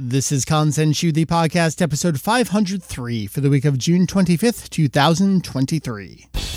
This is Kanzenshuu, the podcast, episode 503 for the week of June 25th, 2023.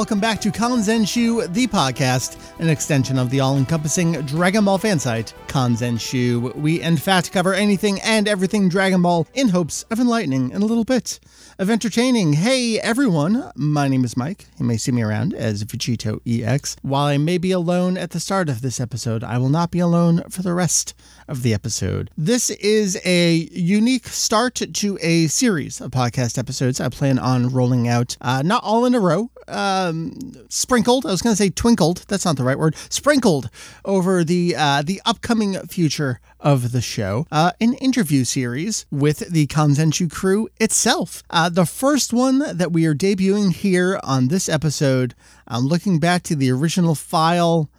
Welcome back to Kanzenshuu, the podcast, an extension of the all encompassing Dragon Ball fan site, Kanzenshuu. We, in fact, cover anything and everything Dragon Ball in hopes of enlightening and a little bit of entertaining. Hey, everyone, my name is Mike. You may see me around as Vegito EX. While I may be alone at the start of this episode, I will not be alone for the rest of the episode. This is a unique start to a series of podcast episodes I plan on rolling out, uh, not all in a row, um, sprinkled. I was going to say twinkled. That's not the right word. Sprinkled over the uh, the upcoming future of the show, uh, an interview series with the Kanzenshuu crew itself. Uh, the first one that we are debuting here on this episode, I'm looking back to the original file.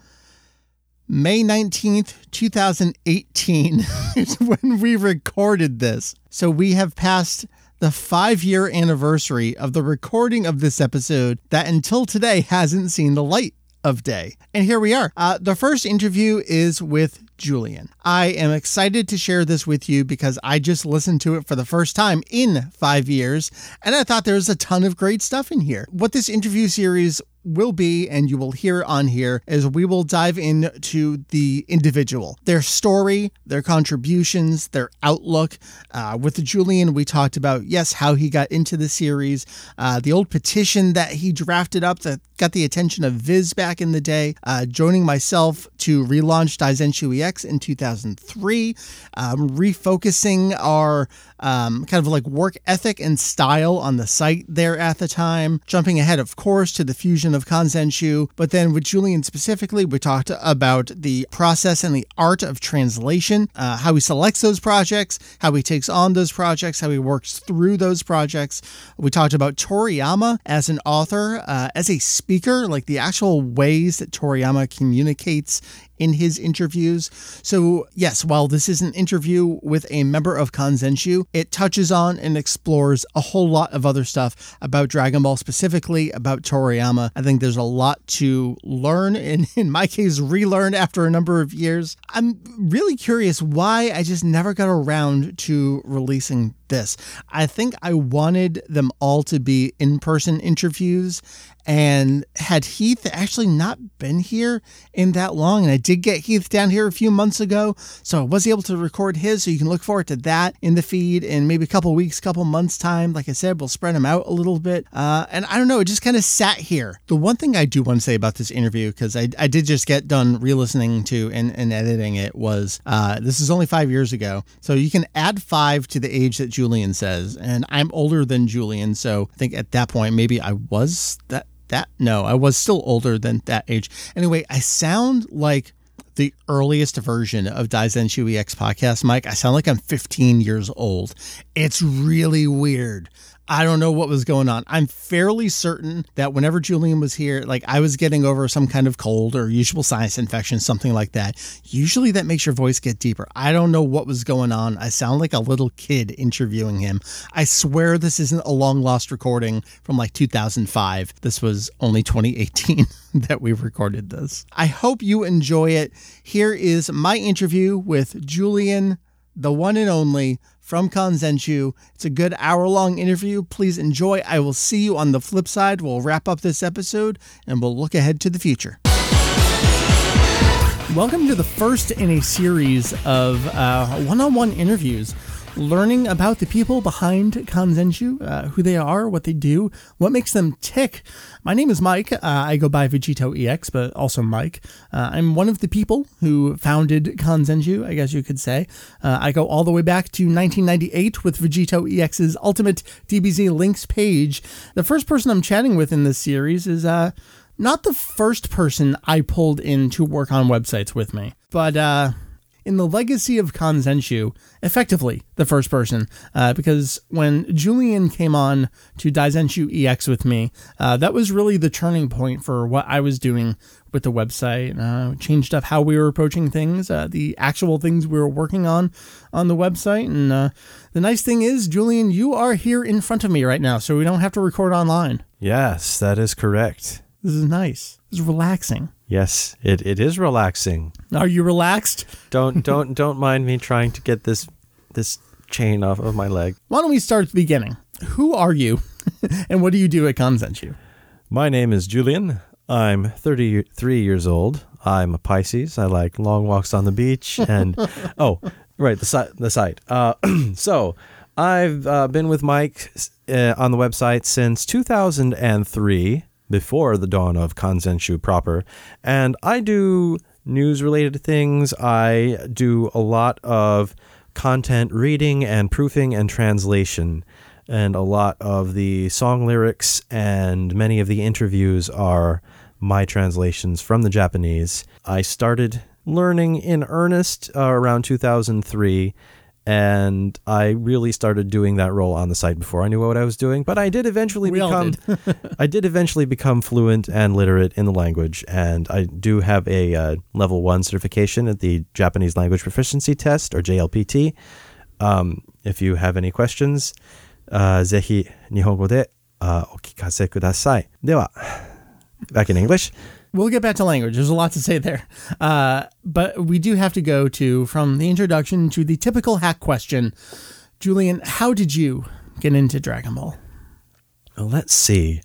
May 19th, 2018 is when we recorded this. So we have passed the five year anniversary of the recording of this episode that until today hasn't seen the light of day. And here we are. Uh, the first interview is with Julian. I am excited to share this with you because I just listened to it for the first time in five years, and I thought there was a ton of great stuff in here. What this interview series will be, and you will hear on here, is we will dive into the individual, their story, their contributions, their outlook. Uh, with Julian, we talked about, yes, how he got into the series, uh, the old petition that he drafted up that got the attention of Viz back in the day, uh, joining myself to relaunch Daizenshuu EX in 2003, um, refocusing our um, kind of like work ethic and style on the site there at the time, jumping ahead, of course, to the fusion of Kanzenshuu. But then with Julian specifically, we talked about the process and the art of translation, uh, how he selects those projects, how he takes on those projects, how he works through those projects. We talked about Toriyama as an author, uh, as a speaker, like the actual ways that Toriyama communicates in his interviews. So, yes, while this is an interview with a member of Kanzenshuu, it touches on and explores a whole lot of other stuff about Dragon Ball, specifically about Toriyama. I think there's a lot to learn, and in my case, relearn after a number of years. I'm really curious why I just never got around to releasing this. I think I wanted them all to be in person interviews. And had Heath actually not been here in that long, and I did get Heath down here a few months ago, so I was able to record his. So you can look forward to that in the feed in maybe a couple weeks, couple months time. Like I said, we'll spread them out a little bit. Uh, and I don't know, it just kind of sat here. The one thing I do want to say about this interview, because I, I did just get done re-listening to and, and editing it, was uh, this is only five years ago, so you can add five to the age that Julian says, and I'm older than Julian, so I think at that point maybe I was that that no, I was still older than that age. Anyway, I sound like the earliest version of Daizenshuu EX podcast, Mike. I sound like I'm 15 years old. It's really weird. I don't know what was going on. I'm fairly certain that whenever Julian was here, like I was getting over some kind of cold or usual sinus infection, something like that. Usually that makes your voice get deeper. I don't know what was going on. I sound like a little kid interviewing him. I swear this isn't a long lost recording from like 2005. This was only 2018 that we recorded this. I hope you enjoy it. Here is my interview with Julian, the one and only from Kanzenshuu. It's a good hour long interview. Please enjoy. I will see you on the flip side. We'll wrap up this episode and we'll look ahead to the future. Welcome to the first in a series of one on one interviews learning about the people behind Kanzenshuu, uh, who they are, what they do, what makes them tick. My name is Mike. Uh, I go by Vegito EX, but also Mike. Uh, I'm one of the people who founded Kanzenshuu, I guess you could say. Uh, I go all the way back to 1998 with Vegito EX's Ultimate DBZ Links page. The first person I'm chatting with in this series is uh, not the first person I pulled in to work on websites with me, but uh, in the legacy of Kanzenshuu, effectively the first person, uh, because when Julian came on to Daizenshuu EX with me, uh, that was really the turning point for what I was doing with the website. Uh, changed up how we were approaching things, uh, the actual things we were working on on the website. And uh, the nice thing is, Julian, you are here in front of me right now, so we don't have to record online. Yes, that is correct. This is nice. This is relaxing. Yes, it, it is relaxing. Are you relaxed? Don't don't don't mind me trying to get this this chain off of my leg. Why don't we start at the beginning? Who are you, and what do you do at Kanzenshuu? My name is Julian. I'm 33 years old. I'm a Pisces. I like long walks on the beach and oh, right, the site the site. Uh, so, I've uh, been with Mike uh, on the website since 2003 before the dawn of Kanzenshuu proper. And I do news related things. I do a lot of content reading and proofing and translation. And a lot of the song lyrics and many of the interviews are my translations from the Japanese. I started learning in earnest uh, around 2003 and I really started doing that role on the site before I knew what I was doing. But I did eventually We all become I did eventually become fluent and literate in the language, and I do have a uh, level one certification at the Japanese Language Proficiency Test or JLPT. Um, if you have any questions, uh, ぜひ日本語で、uh, お聞かせください。では、back in English. We'll get back to language. There's a lot to say there. Uh, but we do have to go to from the introduction to the typical hack question. Julian, how did you get into Dragon Ball? Well, let's see.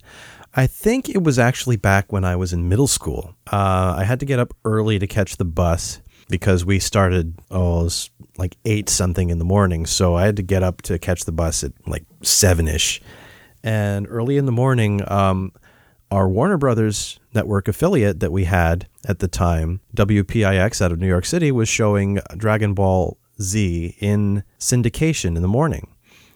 I think it was actually back when I was in middle school. Uh, I had to get up early to catch the bus because we started, oh, it was like eight something in the morning. So I had to get up to catch the bus at like seven ish. And early in the morning, um, our Warner Brothers network affiliate that we had at the time, WPIX out of New York City, was showing Dragon Ball Z in syndication in the morning.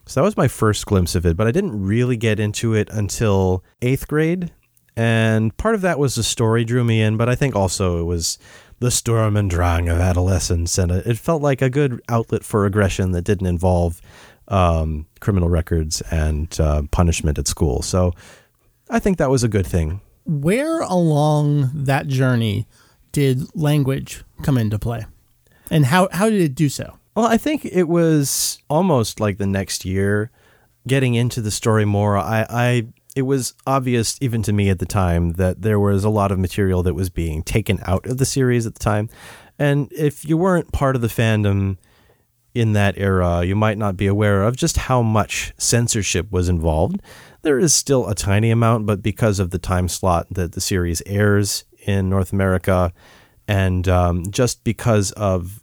So that was my first glimpse of it, but I didn't really get into it until eighth grade. And part of that was the story drew me in, but I think also it was the storm and drang of adolescence. And it felt like a good outlet for aggression that didn't involve um, criminal records and uh, punishment at school. So I think that was a good thing. Where along that journey did language come into play? And how, how did it do so? Well, I think it was almost like the next year getting into the story more. I, I it was obvious even to me at the time that there was a lot of material that was being taken out of the series at the time. And if you weren't part of the fandom in that era, you might not be aware of just how much censorship was involved. There is still a tiny amount, but because of the time slot that the series airs in North America, and um, just because of,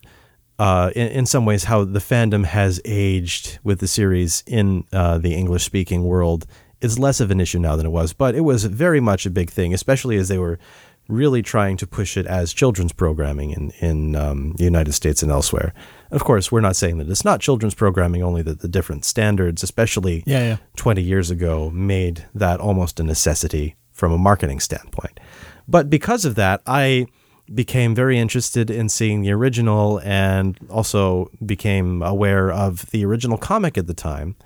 uh, in, in, some ways, how the fandom has aged with the series in uh, the English speaking world, is less of an issue now than it was. But it was very much a big thing, especially as they were really trying to push it as children's programming in in um, the United States and elsewhere. Of course, we're not saying that it's not children's programming, only that the different standards, especially yeah, yeah. 20 years ago, made that almost a necessity from a marketing standpoint. But because of that, I became very interested in seeing the original and also became aware of the original comic at the time.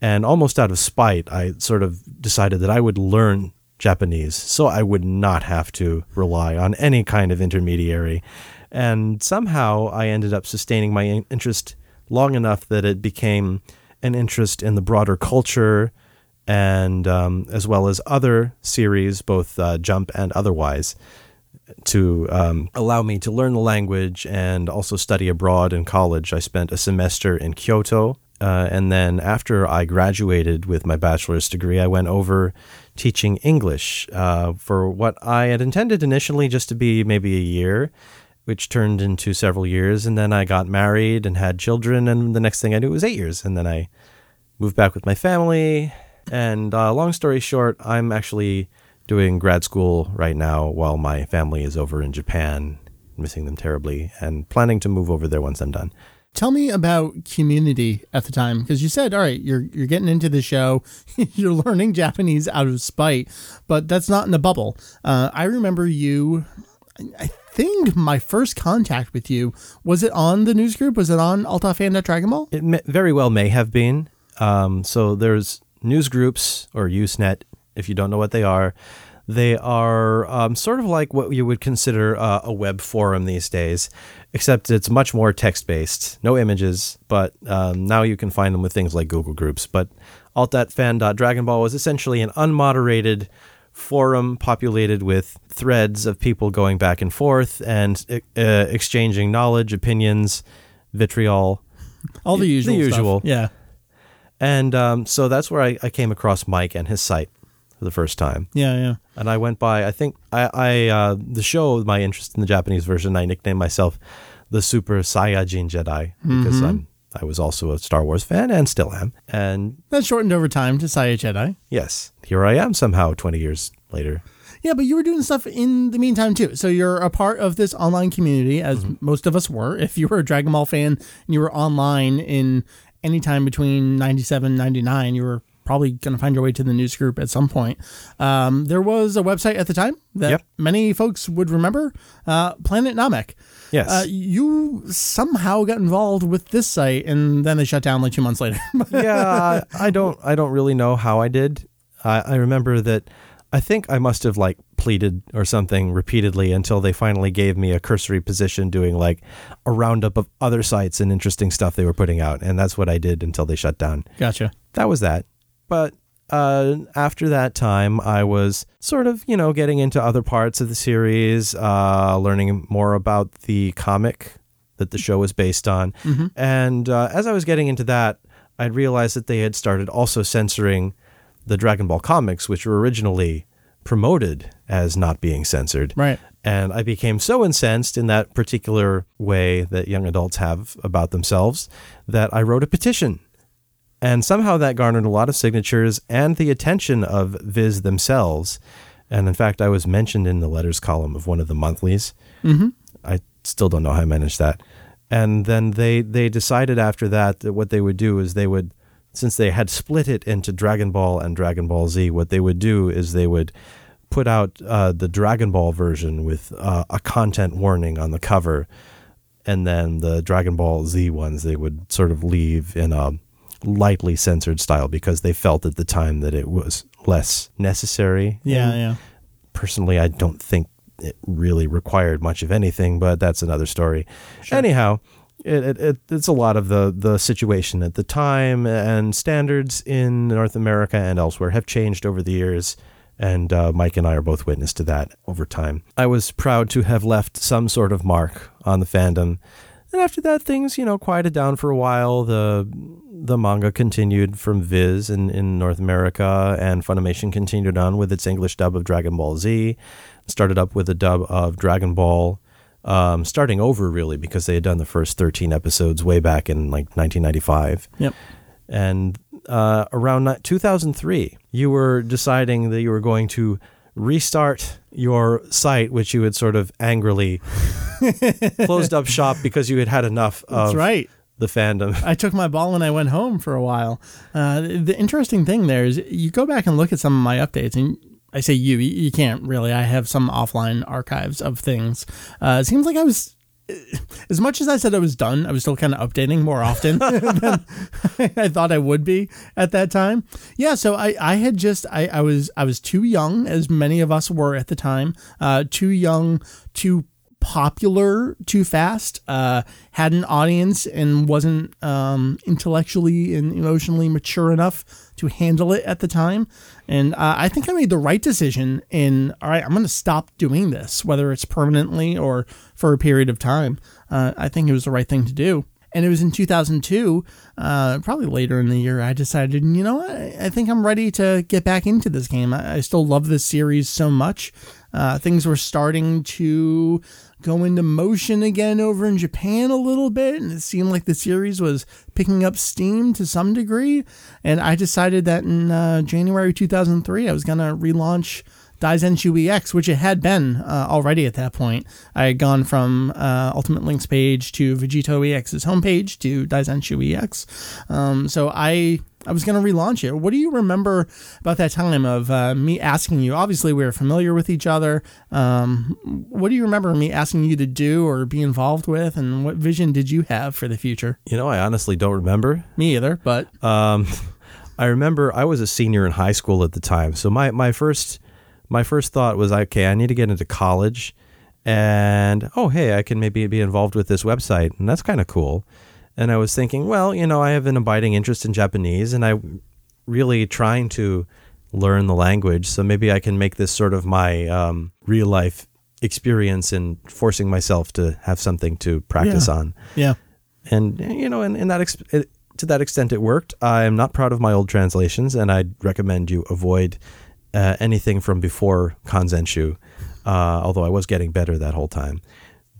And almost out of spite, I sort of decided that I would learn Japanese, so I would not have to rely on any kind of intermediary. And somehow I ended up sustaining my interest long enough that it became an interest in the broader culture and um, as well as other series, both uh, Jump and otherwise, to um, allow me to learn the language and also study abroad in college. I spent a semester in Kyoto. Uh, and then after I graduated with my bachelor's degree, I went over teaching English uh, for what I had intended initially just to be maybe a year, which turned into several years. And then I got married and had children. And the next thing I knew, it was eight years. And then I moved back with my family. And uh, long story short, I'm actually doing grad school right now while my family is over in Japan, missing them terribly, and planning to move over there once I'm done. Tell me about community at the time because you said, all right, you're you're getting into the show, you're learning Japanese out of spite, but that's not in a bubble. Uh, I remember you. I think my first contact with you was it on the news group? Was it on Dragon Ball? It may, very well may have been. Um, so there's news groups or Usenet, if you don't know what they are. They are um, sort of like what you would consider uh, a web forum these days, except it's much more text based, no images. But um, now you can find them with things like Google Groups. But alt.fan.dragonball was essentially an unmoderated forum populated with threads of people going back and forth and uh, exchanging knowledge, opinions, vitriol, all the usual. The usual, stuff. yeah. And um, so that's where I, I, came across Mike and his site for the first time. Yeah, yeah. And I went by. I think I, I uh, the show. My interest in the Japanese version. I nicknamed myself the Super Saiyajin Jedi because mm-hmm. I'm I was also a Star Wars fan and still am. And that shortened over time to SaiyaJedi. Yes. Here I am somehow 20 years later. Yeah, but you were doing stuff in the meantime too. So you're a part of this online community, as mm-hmm. most of us were. If you were a Dragon Ball fan and you were online in any time between 97 and 99, you were probably going to find your way to the news group at some point. Um, there was a website at the time that yep. many folks would remember, uh, Planet Namek. Yes. Uh, you somehow got involved with this site, and then they shut down like two months later. yeah, I don't. I don't really know how I did. I, I remember that. I think I must have like pleaded or something repeatedly until they finally gave me a cursory position doing like a roundup of other sites and interesting stuff they were putting out. And that's what I did until they shut down. Gotcha. That was that. But uh, after that time, I was sort of, you know, getting into other parts of the series, uh, learning more about the comic that the show was based on. Mm-hmm. And uh, as I was getting into that, I'd realized that they had started also censoring the Dragon Ball comics, which were originally promoted as not being censored. Right. And I became so incensed in that particular way that young adults have about themselves that I wrote a petition and somehow that garnered a lot of signatures and the attention of Viz themselves. And in fact, I was mentioned in the letters column of one of the monthlies. Mm-hmm. I still don't know how I managed that. And then they, they decided after that that what they would do is they would, since they had split it into Dragon Ball and Dragon Ball Z, what they would do is they would put out uh, the Dragon Ball version with uh, a content warning on the cover. And then the Dragon Ball Z ones they would sort of leave in a lightly censored style because they felt at the time that it was less necessary. Yeah, and yeah. Personally, I don't think it really required much of anything, but that's another story. Sure. Anyhow, it, it, it, it's a lot of the, the situation at the time, and standards in North America and elsewhere have changed over the years. And uh, Mike and I are both witness to that over time. I was proud to have left some sort of mark on the fandom. And after that, things, you know, quieted down for a while. The the manga continued from Viz in, in North America, and Funimation continued on with its English dub of Dragon Ball Z. Started up with a dub of Dragon Ball, um, starting over really because they had done the first 13 episodes way back in like 1995. Yep. And uh, around 2003, you were deciding that you were going to restart your site, which you had sort of angrily closed up shop because you had had enough of That's right the fandom. I took my ball and I went home for a while. Uh, the interesting thing there is you go back and look at some of my updates, and I say you, you can't really. I have some offline archives of things. Uh, it seems like I was. As much as I said I was done, I was still kind of updating more often than I thought I would be at that time. Yeah, so I, I had just I, I was I was too young, as many of us were at the time, uh, too young to popular too fast, uh, had an audience, and wasn't um, intellectually and emotionally mature enough to handle it at the time. And uh, I think I made the right decision in, all right, I'm going to stop doing this, whether it's permanently or for a period of time. Uh, I think it was the right thing to do. And it was in 2002, uh, probably later in the year, I decided, you know what, I think I'm ready to get back into this game. I, I still love this series so much. Uh, things were starting to go into motion again over in Japan a little bit, and it seemed like the series was picking up steam to some degree. And I decided that in uh, January 2003, I was going to relaunch Daizenshuu EX, which it had been uh, already at that point. I had gone from uh, Ultimate Link's page to Vegito EX's homepage to Daizenshuu EX. Um, so I I was going to relaunch it. What do you remember about that time of uh, me asking you? Obviously, we were familiar with each other. Um, what do you remember me asking you to do or be involved with, and what vision did you have for the future? You know, I honestly don't remember. Me either, but um, I remember I was a senior in high school at the time, so my my first my first thought was, okay, I need to get into college, and oh hey, I can maybe be involved with this website, and that's kind of cool. And I was thinking, well, you know, I have an abiding interest in Japanese and I'm really trying to learn the language. So maybe I can make this sort of my um, real life experience in forcing myself to have something to practice yeah. on. Yeah. And, you know, and, in that, ex- to that extent, it worked. I'm not proud of my old translations and I'd recommend you avoid uh, anything from before Kanzenshuu, uh, although I was getting better that whole time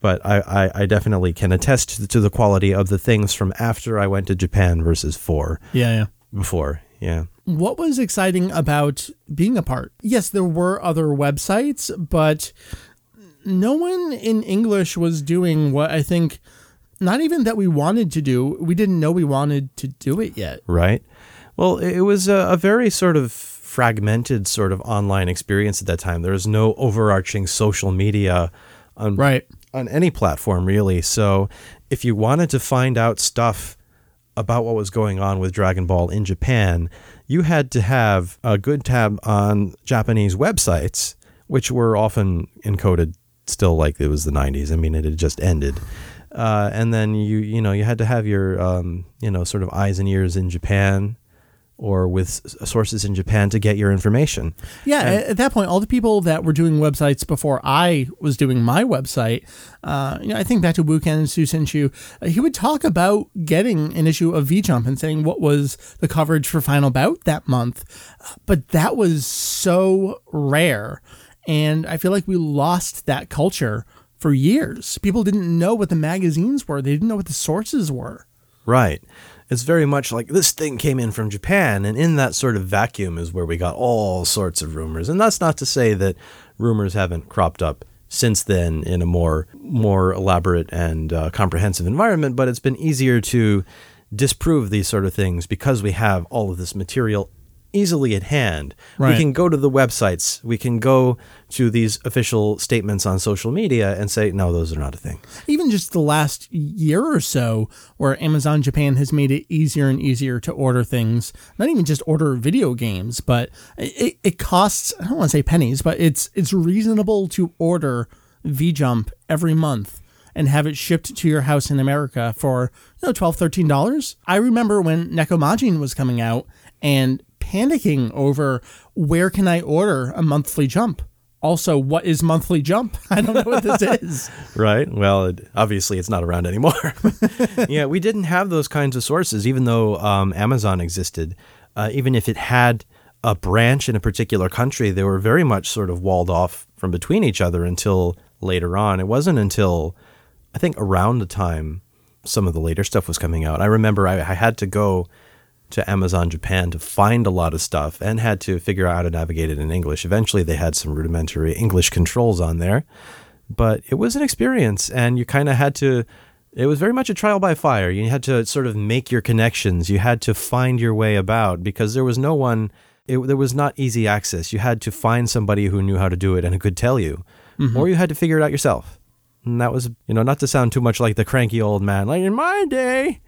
but I, I, I, definitely can attest to the quality of the things from after I went to Japan versus four. Yeah, yeah. Before, yeah. What was exciting about being a part? Yes, there were other websites, but no one in English was doing what I think, not even that we wanted to do, we didn't know we wanted to do it yet. Right. Well, it was a, a very sort of fragmented sort of online experience at that time. There was no overarching social media on right on any platform really. So if you wanted to find out stuff about what was going on with Dragon Ball in Japan, you had to have a good tab on Japanese websites, which were often encoded still like it was the 90s. I mean, it had just ended. Uh, and then you you know you had to have your um, you know sort of eyes and ears in Japan or with sources in Japan to get your information. Yeah, and, at that point, all the people that were doing websites before I was doing my website, uh, you know, I think back to Wuken Susenshu, uh, he would talk about getting an issue of V Jump and saying what was the coverage for Final Bout that month. But that was so rare. And I feel like we lost that culture for years. People didn't know what the magazines were, they didn't know what the sources were. Right it's very much like this thing came in from Japan, and in that sort of vacuum is where we got all sorts of rumors. And that's not to say that rumors haven't cropped up since then in a more more elaborate and uh, comprehensive environment, but it's been easier to disprove these sort of things because we have all of this material easily at hand. Right. We can go to the websites, we can go to these official statements on social media and say, no, those are not a thing. Even just the last year or so, where Amazon Japan has made it easier and easier to order things, not even just order video games, but it, it costs, I don't want to say pennies, but it's, it's reasonable to order VJump every month and have it shipped to your house in America for, you know, $12, $13. I remember when Nekomajin was coming out and panicking over where can I order a monthly jump? Also, what is monthly jump? I don't know what this is. right. Well, it, obviously, it's not around anymore. yeah, we didn't have those kinds of sources, even though um, Amazon existed. Uh, even if it had a branch in a particular country, they were very much sort of walled off from between each other until later on. It wasn't until I think around the time some of the later stuff was coming out. I remember I, I had to go to Amazon Japan to find a lot of stuff and had to figure out how to navigate it in English. Eventually, they had some rudimentary English controls on there, but it was an experience, and you kind of had to. It was very much a trial by fire. You had to sort of make your connections. You had to find your way about because there was no one. It, there was not easy access. You had to find somebody who knew how to do it and who could tell you, mm-hmm. or you had to figure it out yourself. And that was, you know, not to sound too much like the cranky old man. Like in my day,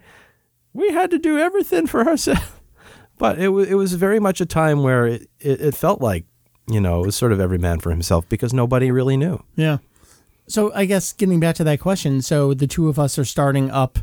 we had to do everything for ourselves. But it was it was very much a time where it, it, it felt like you know it was sort of every man for himself because nobody really knew. Yeah. So I guess getting back to that question, so the two of us are starting up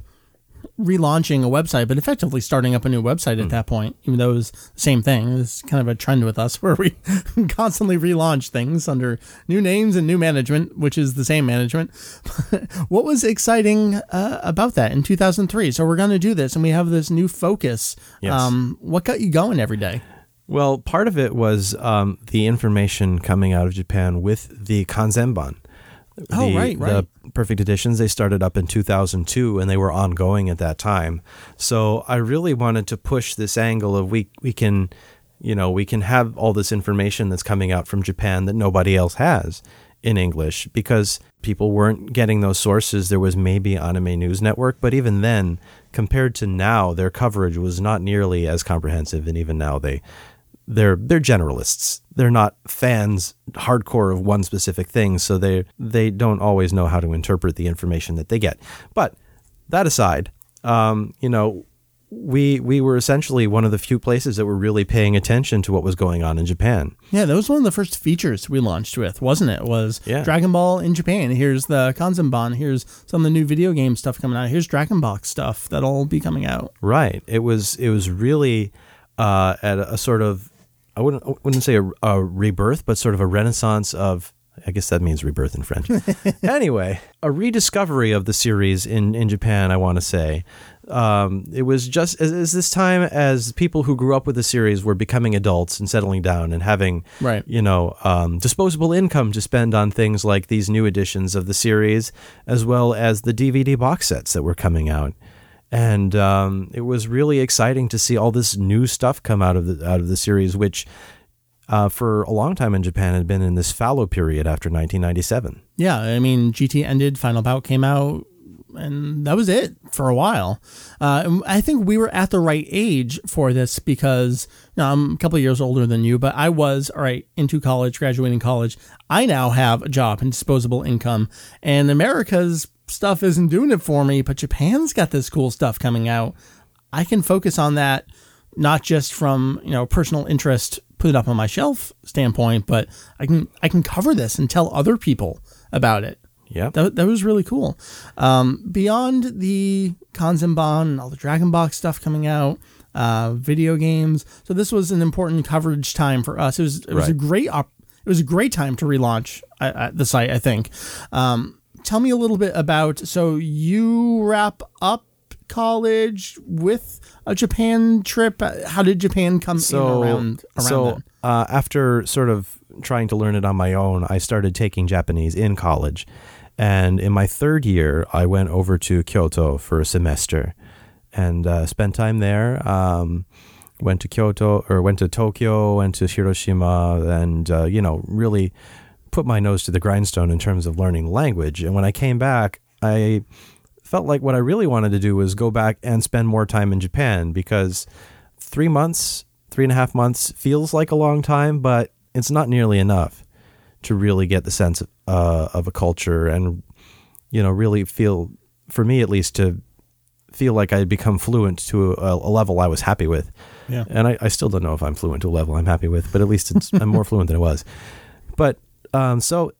relaunching a website, but effectively starting up a new website at mm. that point, even though it was the same thing. It's kind of a trend with us where we constantly relaunch things under new names and new management, which is the same management. what was exciting uh, about that in 2003? So we're going to do this and we have this new focus. Yes. Um, what got you going every day? Well, part of it was um, the information coming out of Japan with the Kanzenban. Oh, the, right, right. The Perfect Editions, they started up in 2002 and they were ongoing at that time. So I really wanted to push this angle of we, we can, you know, we can have all this information that's coming out from Japan that nobody else has in English because people weren't getting those sources. There was maybe Anime News Network, but even then, compared to now, their coverage was not nearly as comprehensive. And even now, they they're they're generalists. They're not fans hardcore of one specific thing, so they they don't always know how to interpret the information that they get. But that aside, um, you know, we we were essentially one of the few places that were really paying attention to what was going on in Japan. Yeah, that was one of the first features we launched with, wasn't it? Was Yeah. Dragon Ball in Japan. Here's the Kanzenban. Here's some of the new video game stuff coming out. Here's Dragon Box stuff that'll be coming out. Right. It was it was really uh, at a, a sort of I wouldn't I wouldn't say a, a rebirth, but sort of a renaissance of. I guess that means rebirth in French. anyway, a rediscovery of the series in in Japan. I want to say. Um, it was just as, as this time as people who grew up with the series were becoming adults and settling down and having Right. you know, um, disposable income to spend on things like these new editions of the series, as well as the DVD box sets that were coming out. And um, it was really exciting to see all this new stuff come out of the out of the series, which uh, for a long time in Japan had been in this fallow period after 1997. Yeah, I mean, GT ended, Final Bout came out, and that was it for a while. Uh, I think we were at the right age for this because you know, I'm a couple years older than you, but I was, all right, into college, graduating college. I now have a job and disposable income, and America's stuff isn't doing it for me, but Japan's got this cool stuff coming out. I can focus on that not just from you know personal interest put it up on my shelf standpoint but i can i can cover this and tell other people about it. Yeah. that, that was really cool. Um, beyond the kanzenban and all the dragon box stuff coming out uh, video games. So this was an important coverage time for us. It was it was a great op- it was a great time to relaunch uh, uh, the site i think. Um, tell me a little bit about so you wrap up college with a Japan trip. Uh, How did Japan come so in around around so uh, after sort of trying to learn it on my own, I started taking Japanese in college, and in my third year, I went over to Kyoto for a semester and uh, spent time there. Um, went to Kyoto or went to Tokyo, went to Hiroshima, and uh, you know really put my nose to the grindstone in terms of learning language. And when I came back, I felt like what I really wanted to do was go back and spend more time in Japan because three months, three and a half months feels like a long time, but it's not nearly enough to really get the sense of, uh, of a culture and, you know, really feel, for me at least, to feel like I had become fluent to a, a level I was happy with. Yeah. And I, I still don't know if I'm fluent to a level I'm happy with, but at least it's, I'm more fluent than I was. But um, so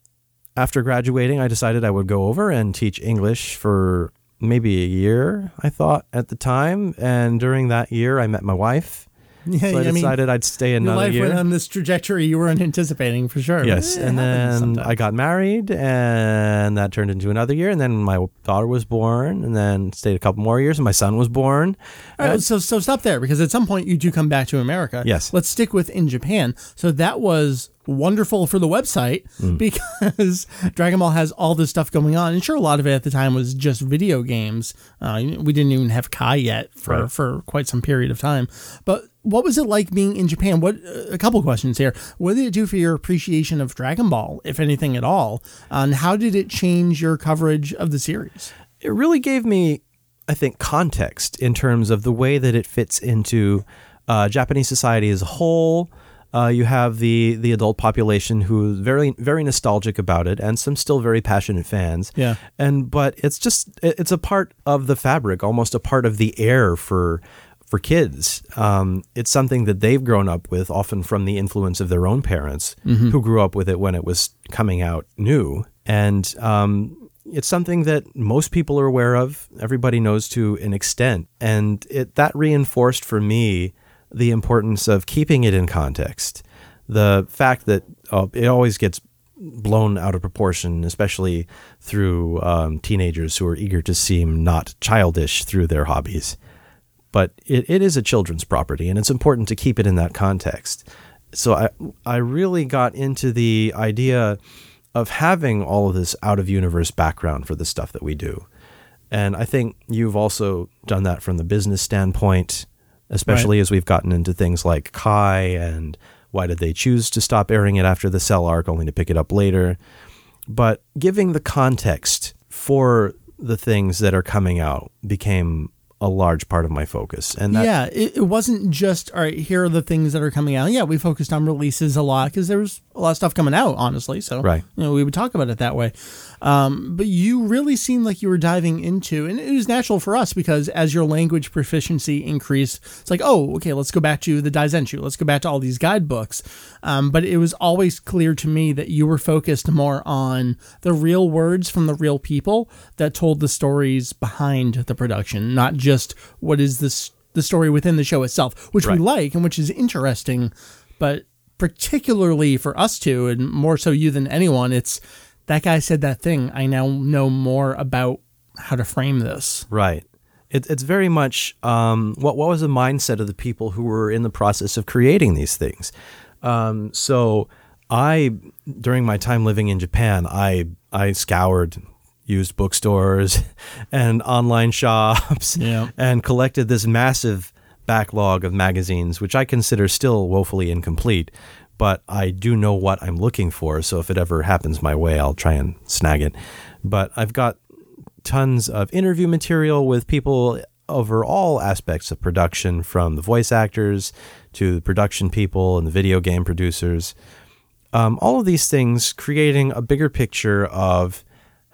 after graduating, I decided I would go over and teach English for maybe a year, I thought at the time. And during that year, I met my wife. Yeah, So I I mean, decided I'd stay your another life year. went on this trajectory you weren't anticipating for sure. Yes, and then. I got married, and that turned into another year. And then my daughter was born, and then stayed a couple more years, and my son was born. All right, so so stop there because at some point you do come back to America. Yes. Let's stick with in Japan. So that was wonderful for the website Mm. because Dragon Ball has all this stuff going on, and sure, a lot of it at the time was just video games. Uh, we didn't even have Kai yet for Right. for quite some period of time. But what was it like being in Japan? What a couple questions here. What did it do for your appreciation of Dragon Ball, if anything at all? And how did it change your coverage of the series? it really gave me, I think, context in terms of the way that it fits into uh, Japanese society as a whole. Uh, you have the the adult population who's very very nostalgic about it, and some still very passionate fans. Yeah. and but it's just it's a part of the fabric, almost a part of the air for for kids. Um, it's something that they've grown up with, often from the influence of their own parents, who grew up with it when it was coming out new, and um, it's something that most people are aware of. Everybody knows to an extent, and it that reinforced for me the importance of keeping it in context. The fact that uh, it always gets blown out of proportion, especially through um, teenagers who are eager to seem not childish through their hobbies. But it, it is a children's property, and it's important to keep it in that context. So I I really got into the idea of having all of this out of universe background for the stuff that we do. And I think you've also done that from the business standpoint, especially as we've gotten into things like Kai and why did they choose to stop airing it after the Cell arc only to pick it up later. but giving the context for the things that are coming out became a large part of my focus. And that, yeah, it, it wasn't just all right. Here are the things that are coming out. Yeah, we focused on releases a lot because there was a lot of stuff coming out. Honestly, so Right. you know, we would talk about it that way. Um, but you really seemed like you were diving into, and it was natural for us because as your language proficiency increased, it's like, oh, okay, let's go back to the Daizenshuu. Let's go back to all these guidebooks. Um, but it was always clear to me that you were focused more on the real words from the real people that told the stories behind the production, not just what is this the story within the show itself, which Right. we like and which is interesting, but particularly for us two, and more so you than anyone, it's that guy said that thing. I now know more about how to frame this. Right. It, it's very much um, what what was the mindset of the people who were in the process of creating these things. Um, so I, during my time living in Japan, I I scoured used bookstores and online shops Yeah. and collected this massive backlog of magazines, which I consider still woefully incomplete. But I do know what I'm looking for, so if it ever happens my way, I'll try and snag it. But I've got tons of interview material with people over all aspects of production, from the voice actors to the production people and the video game producers. Um, all of these things creating a bigger picture of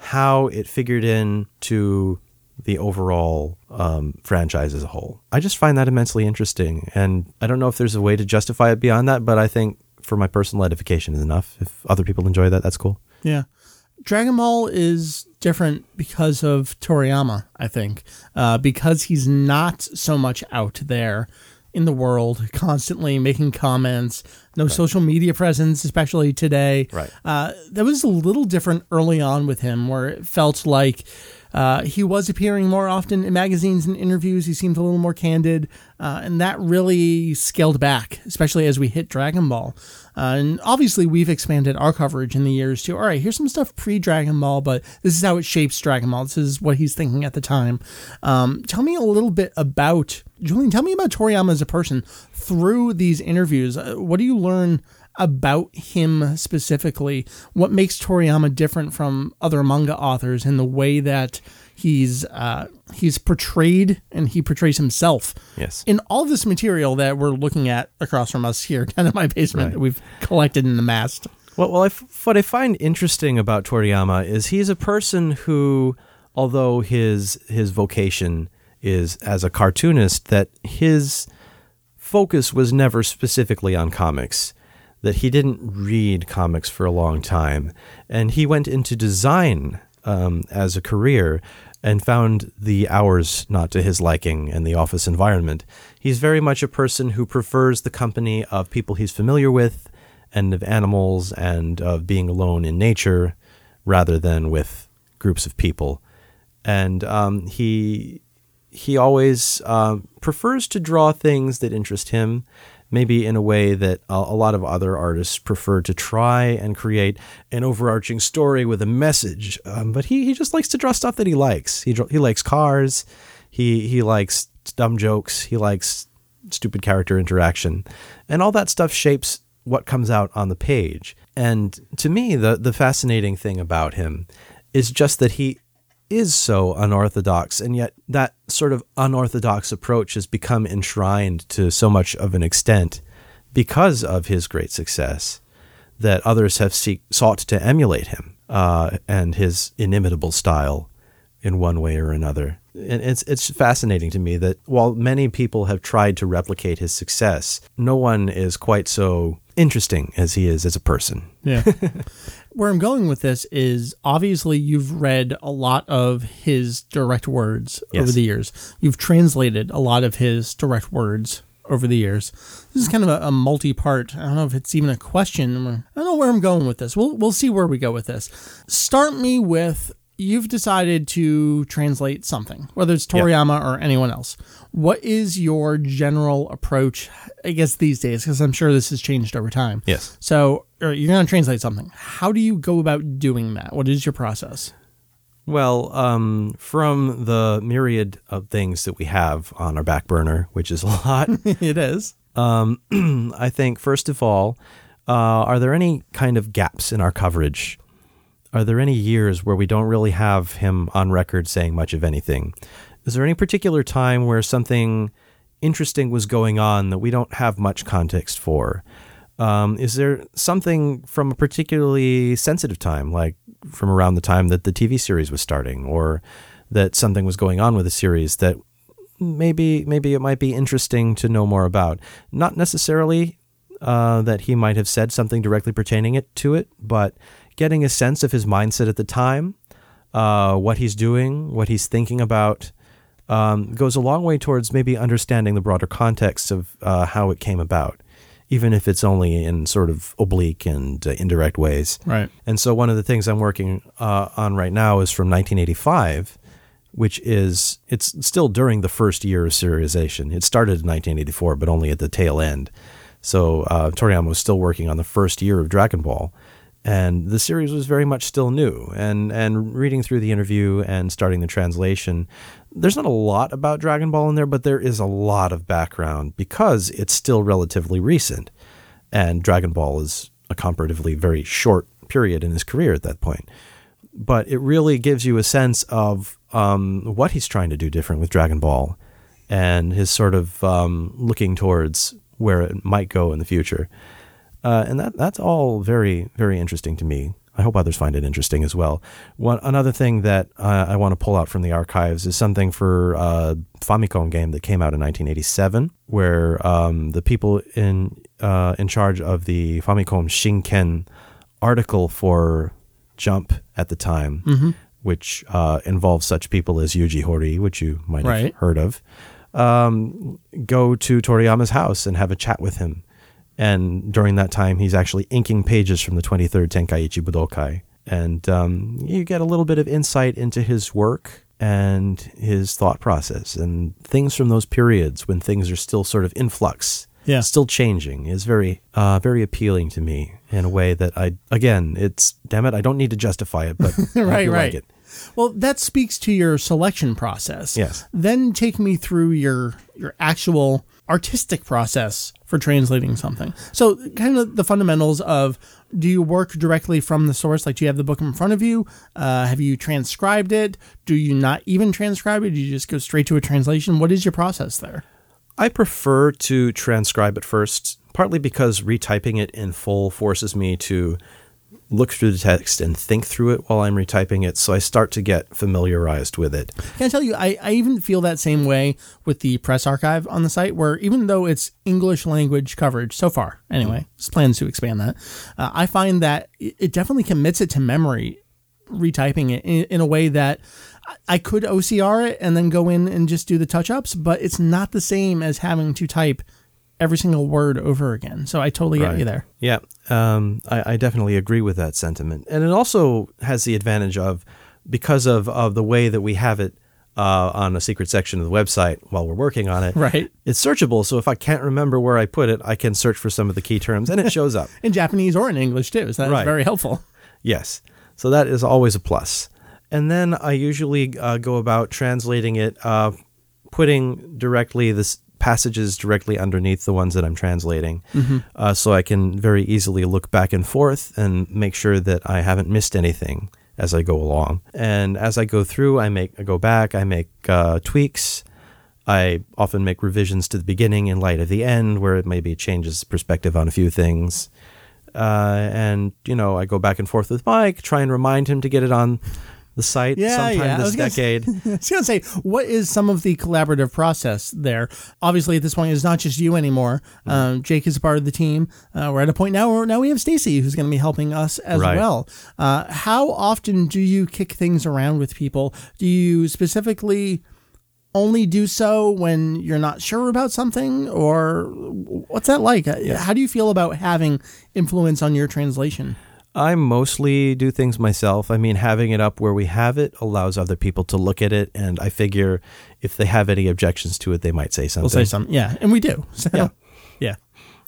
how it figured in to the overall um, franchise as a whole. I just find that immensely interesting, and I don't know if there's a way to justify it beyond that, but I think for my personal edification is enough. If other people enjoy that, that's cool. Yeah. Dragon Ball is different because of Toriyama, I think, uh, because he's not so much out there in the world, constantly making comments, no social media presence, especially today. Right. Uh, that was a little different early on with him, where it felt like uh, he was appearing more often in magazines and interviews. He seemed a little more candid, uh, and that really scaled back, especially as we hit Dragon Ball. Uh, and obviously, we've expanded our coverage in the years to all right, here's some stuff pre Dragon Ball, but this is how it shapes Dragon Ball. This is what he's thinking at the time. Um, tell me a little bit about, Julian, tell me about Toriyama as a person through these interviews. Uh, what do you learn? about him specifically what makes Toriyama different from other manga authors in the way that he's uh, he's portrayed and he portrays himself Yes. in all this material that we're looking at across from us here down in my basement Right. that we've collected in the mast Well, well I f- what I find interesting about Toriyama is he's a person who, although his his vocation is as a cartoonist, that his focus was never specifically on comics. That he didn't read comics for a long time, and he went into design um, as a career and found the hours not to his liking and the office environment. He's very much a person who prefers the company of people he's familiar with and of animals and of being alone in nature rather than with groups of people. And um, he he always um, prefers to draw things that interest him, maybe in a way that a, lot of other artists prefer to try and create an overarching story with a message. Um, but he, he just likes to draw stuff that he likes. He he likes cars. He he likes dumb jokes. He likes stupid character interaction, and all that stuff shapes what comes out on the page. And to me, the the fascinating thing about him is just that he is so unorthodox, and yet that sort of unorthodox approach has become enshrined to so much of an extent because of his great success that others have seek, sought to emulate him uh, and his inimitable style in one way or another. And it's it's fascinating to me that while many people have tried to replicate his success, no one is quite so interesting as he is as a person. Yeah. Where I'm going with this is obviously you've read a lot of his direct words over the years. You've translated a lot of his direct words over the years. This is kind of a, a multi-part. I don't know if it's even a question. I don't know where I'm going with this. We'll we'll see where we go with this. Start me with you've decided to translate something, whether it's Toriyama or anyone else. What is your general approach? I guess these days, because I'm sure this has changed over time. Yes. So or you're going to translate something. How do you go about doing that? What is your process? Well, um, from the myriad of things that we have on our back burner, which is a lot, it is. um, I think first of all, uh, are there any kind of gaps in our coverage? are there any years where we don't really have him on record saying much of anything? Is there any particular time where something interesting was going on that we don't have much context for? Um, is there something from a particularly sensitive time, like from around the time that the TV series was starting, or that something was going on with the series that maybe maybe it might be interesting to know more about? Not necessarily uh, that he might have said something directly pertaining it to it, but getting a sense of his mindset at the time, uh, what he's doing, what he's thinking about, um, goes a long way towards maybe understanding the broader context of uh, how it came about even if it's only in sort of oblique and uh, indirect ways. Right. And so one of the things I'm working uh, on right now is from 1985, which is it's still during the first year of serialization. It started in 1984, but only at the tail end. So uh, Toriyama was still working on the first year of Dragon Ball, and the series was very much still new. And and reading through the interview and starting the translation, there's not a lot about Dragon Ball in there, but there is a lot of background because it's still relatively recent. And Dragon Ball is a comparatively very short period in his career at that point. But it really gives you a sense of um, what he's trying to do different with Dragon Ball and his sort of um, looking towards where it might go in the future. Uh, and that that's all very, very interesting to me. I hope others find it interesting as well. One another thing that uh, I want to pull out from the archives is something for a uh, Famicom game that came out in 1987, where um, the people in uh, in charge of the Famicom Shinken article for Jump at the time, Mm-hmm. which uh, involves such people as Yuji Horii, which you might have Right. heard of, um, go to Toriyama's house and have a chat with him. And during that time, he's actually inking pages from the 23rd Tenkaichi Budokai. And um, you get a little bit of insight into his work and his thought process and things from those periods when things are still sort of in flux, Yeah. still changing, is very, uh, very appealing to me in a way that I, again, it's, damn it, I don't need to justify it, but I Right, right. like it. Well, that speaks to your selection process. Yes. Then take me through your your actual artistic process for translating something. So, kind of the fundamentals of do you work directly from the source? Like, do you have the book in front of you? Uh, have you transcribed it? Do you not even transcribe it? Do you just go straight to a translation? What is your process there? I prefer to transcribe it first, partly because retyping it in full forces me to look through the text and think through it while I'm retyping it. So I start to get familiarized with it. Can I tell you, I, I even feel that same way with the press archive on the site, where even though it's English language coverage so far, anyway, there's plans to expand that, uh, I find that it it definitely commits it to memory, retyping it in, in a way that I- I could OCR it and then go in and just do the touch ups, but it's not the same as having to type every single word over again. So I totally get you there. Yeah, um, I, I definitely agree with that sentiment, and it also has the advantage of because of of the way that we have it uh, on a secret section of the website while we're working on it. Right. It's searchable, so if I can't remember where I put it, I can search for some of the key terms, and it shows up. In Japanese or in English too. So that's Right. very helpful. Yes. So that is always a plus. And then I usually uh, go about translating it, uh, putting directly the s- passages directly underneath the ones that I'm translating, uh, so I can very easily look back and forth and make sure that I haven't missed anything as I go along. And as I go through, I make I go back, I make uh, tweaks. I often make revisions to the beginning in light of the end, where it maybe changes perspective on a few things uh, and you know I go back and forth with Mike, try and remind him to get it on the site Yeah, sometime yeah. This gonna say- decade. I was going to say, what is some of the collaborative process there? Obviously, at this point, it's not just you anymore. Mm-hmm. Um, Jake is a part of the team. Uh, we're at a point now where now we have Stacy, who's going to be helping us as Right. well. Uh, how often do you kick things around with people? Do you specifically only do so when you're not sure about something, or what's that like? Uh, How do you feel about having influence on your translation? I mostly do things myself. I mean, having it up where we have it allows other people to look at it, and I figure if they have any objections to it, they might say something. We'll say something, yeah, and we do. So, Yeah. yeah.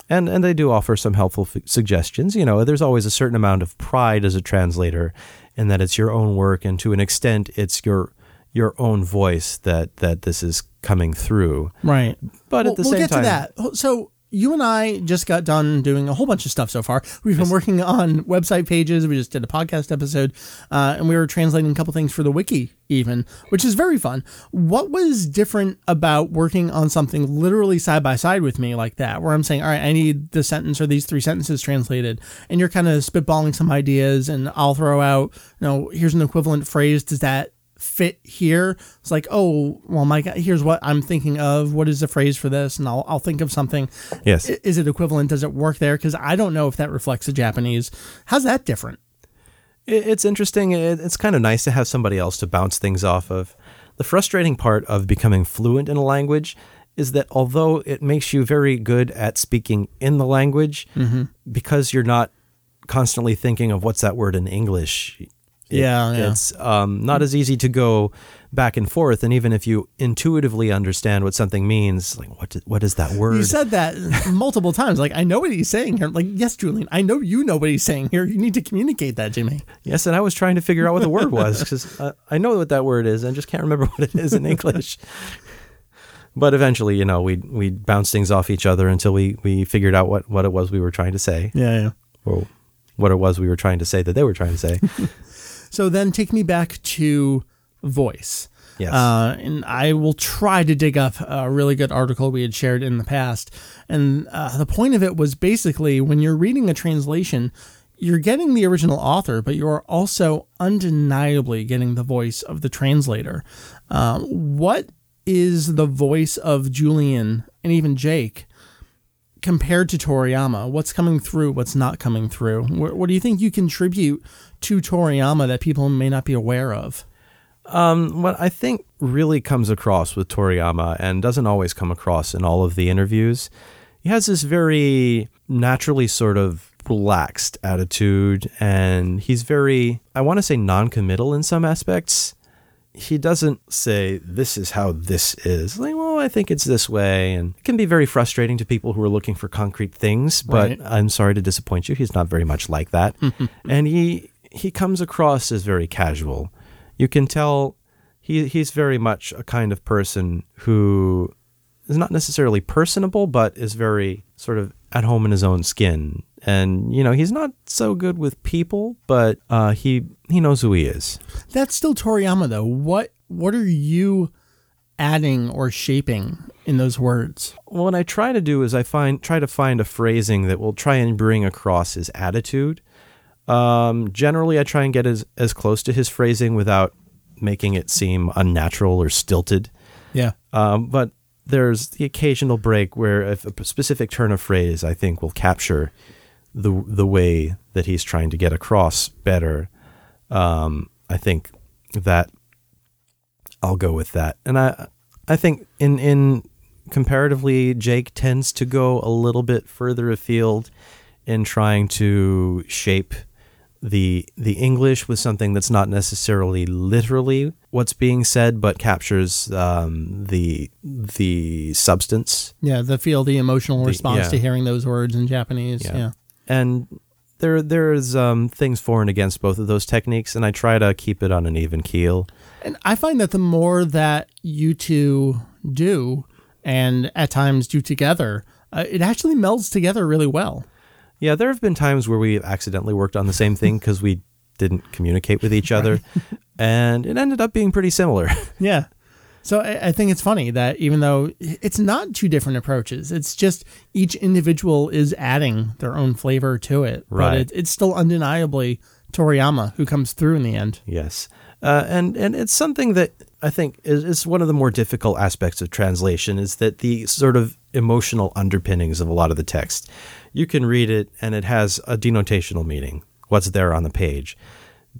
and and they do offer some helpful f- suggestions. You know, there's always a certain amount of pride as a translator, in that it's your own work, and to an extent, it's your your own voice that that this is coming through. Right. But We'll- at the we'll same get time, to that. So you and I just got done doing a whole bunch of stuff so far. We've been working on website pages. We just did a podcast episode, uh, and we were translating a couple things for the wiki, even, which is very fun. What was different about working on something literally side by side with me like that, where I'm saying, all right, I need the sentence or these three sentences translated, and you're kind of spitballing some ideas, and I'll throw out, you know, here's an equivalent phrase. Does that fit here. It's like, oh, well, my God, here's what I'm thinking of. What is the phrase for this? And I'll, I'll think of something. Yes. Is it equivalent? Does it work there? Because I don't know if that reflects the Japanese. How's that different? It- It's interesting. It- It's kind of nice to have somebody else to bounce things off of. The frustrating part of becoming fluent in a language is that although it makes you very good at speaking in the language, mm-hmm. because you're not constantly thinking of what's that word in English. It- Yeah, yeah. It's um, not as easy to go back and forth. And even if you intuitively understand what something means, like what, what is that word? You said that multiple times. Like, I know what he's saying here. Like, yes, Julian, I know you know what he's saying here. You need to communicate that, Jimmy. Yes, and I was trying to figure out what the word was because uh, I know what that word is. I just can't remember what it is in English. But eventually, you know, we we bounced things off each other until we we figured out what what it was we were trying to say, Yeah, yeah. or what it was we were trying to say that they were trying to say. So then take me back to voice. Yes. Uh, and I will try to dig up a really good article we had shared in the past. And uh, the point of it was basically when you're reading a translation, you're getting the original author, but you're also undeniably getting the voice of the translator. Um, what is the voice of Julian and even Jake compared to Toriyama? What's coming through? What's not coming through? What, what do you think you contribute to Toriyama that people may not be aware of? Um, what I think really comes across with Toriyama and doesn't always come across in all of the interviews, he has this very naturally sort of relaxed attitude, and he's very, I want to say, non committal in some aspects. He doesn't say, This is how this is. Like, well, I think it's this way. And it can be very frustrating to people who are looking for concrete things, but Right. I'm sorry to disappoint you. He's not very much like that. and he, he comes across as very casual you can tell he he's very much a kind of person who is not necessarily personable, but is very sort of at home in his own skin. And you know, he's not so good with people, but uh, he he knows who he is. That's still Toriyama though. What what are you adding or shaping in those words? Well, what I try to do is I find try to find a phrasing that will try and bring across his attitude. Um, generally, I try and get as as close to his phrasing without making it seem unnatural or stilted. Yeah. Um, but there's the occasional break where if a specific turn of phrase I think will capture the the way that he's trying to get across better. Um, I think that I'll go with that, and I I think in in comparatively Jake tends to go a little bit further afield in trying to shape the the English with something that's not necessarily literally what's being said, but captures um, the the substance. Yeah, the feel, the emotional response yeah. to hearing those words in Japanese. Yeah. Yeah. And there there's um, things for and against both of those techniques, and I try to keep it on an even keel. And I find that the more that you two do and at times do together, uh, it actually melds together really well. Yeah, there have been times where we accidentally worked on the same thing because we didn't communicate with each other, and it ended up being pretty similar. Yeah. So I, I think it's funny that even though it's not two different approaches, it's just each individual is adding their own flavor to it. But Right. it, it's still undeniably Toriyama who comes through in the end. Yes, uh, and and it's something that I think is, is one of the more difficult aspects of translation is that the sort of emotional underpinnings of a lot of the text. You can read it and it has a denotational meaning, what's there on the page,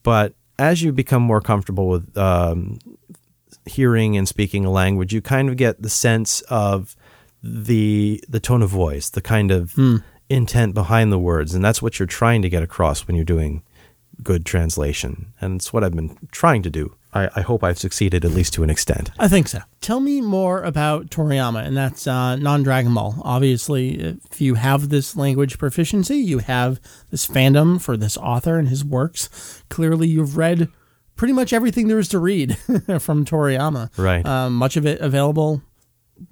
but as you become more comfortable with um, hearing and speaking a language, you kind of get the sense of the the tone of voice, the kind of intent behind the words, and that's what you're trying to get across when you're doing good translation. And it's what I've been trying to do. I, I hope I've succeeded at least to an extent. I think so. Tell me more about Toriyama, and that's uh, non Dragon Ball. Obviously, if you have this language proficiency, you have this fandom for this author and his works. Clearly, you've read pretty much everything there is to read from Toriyama. Right. Um, much of it available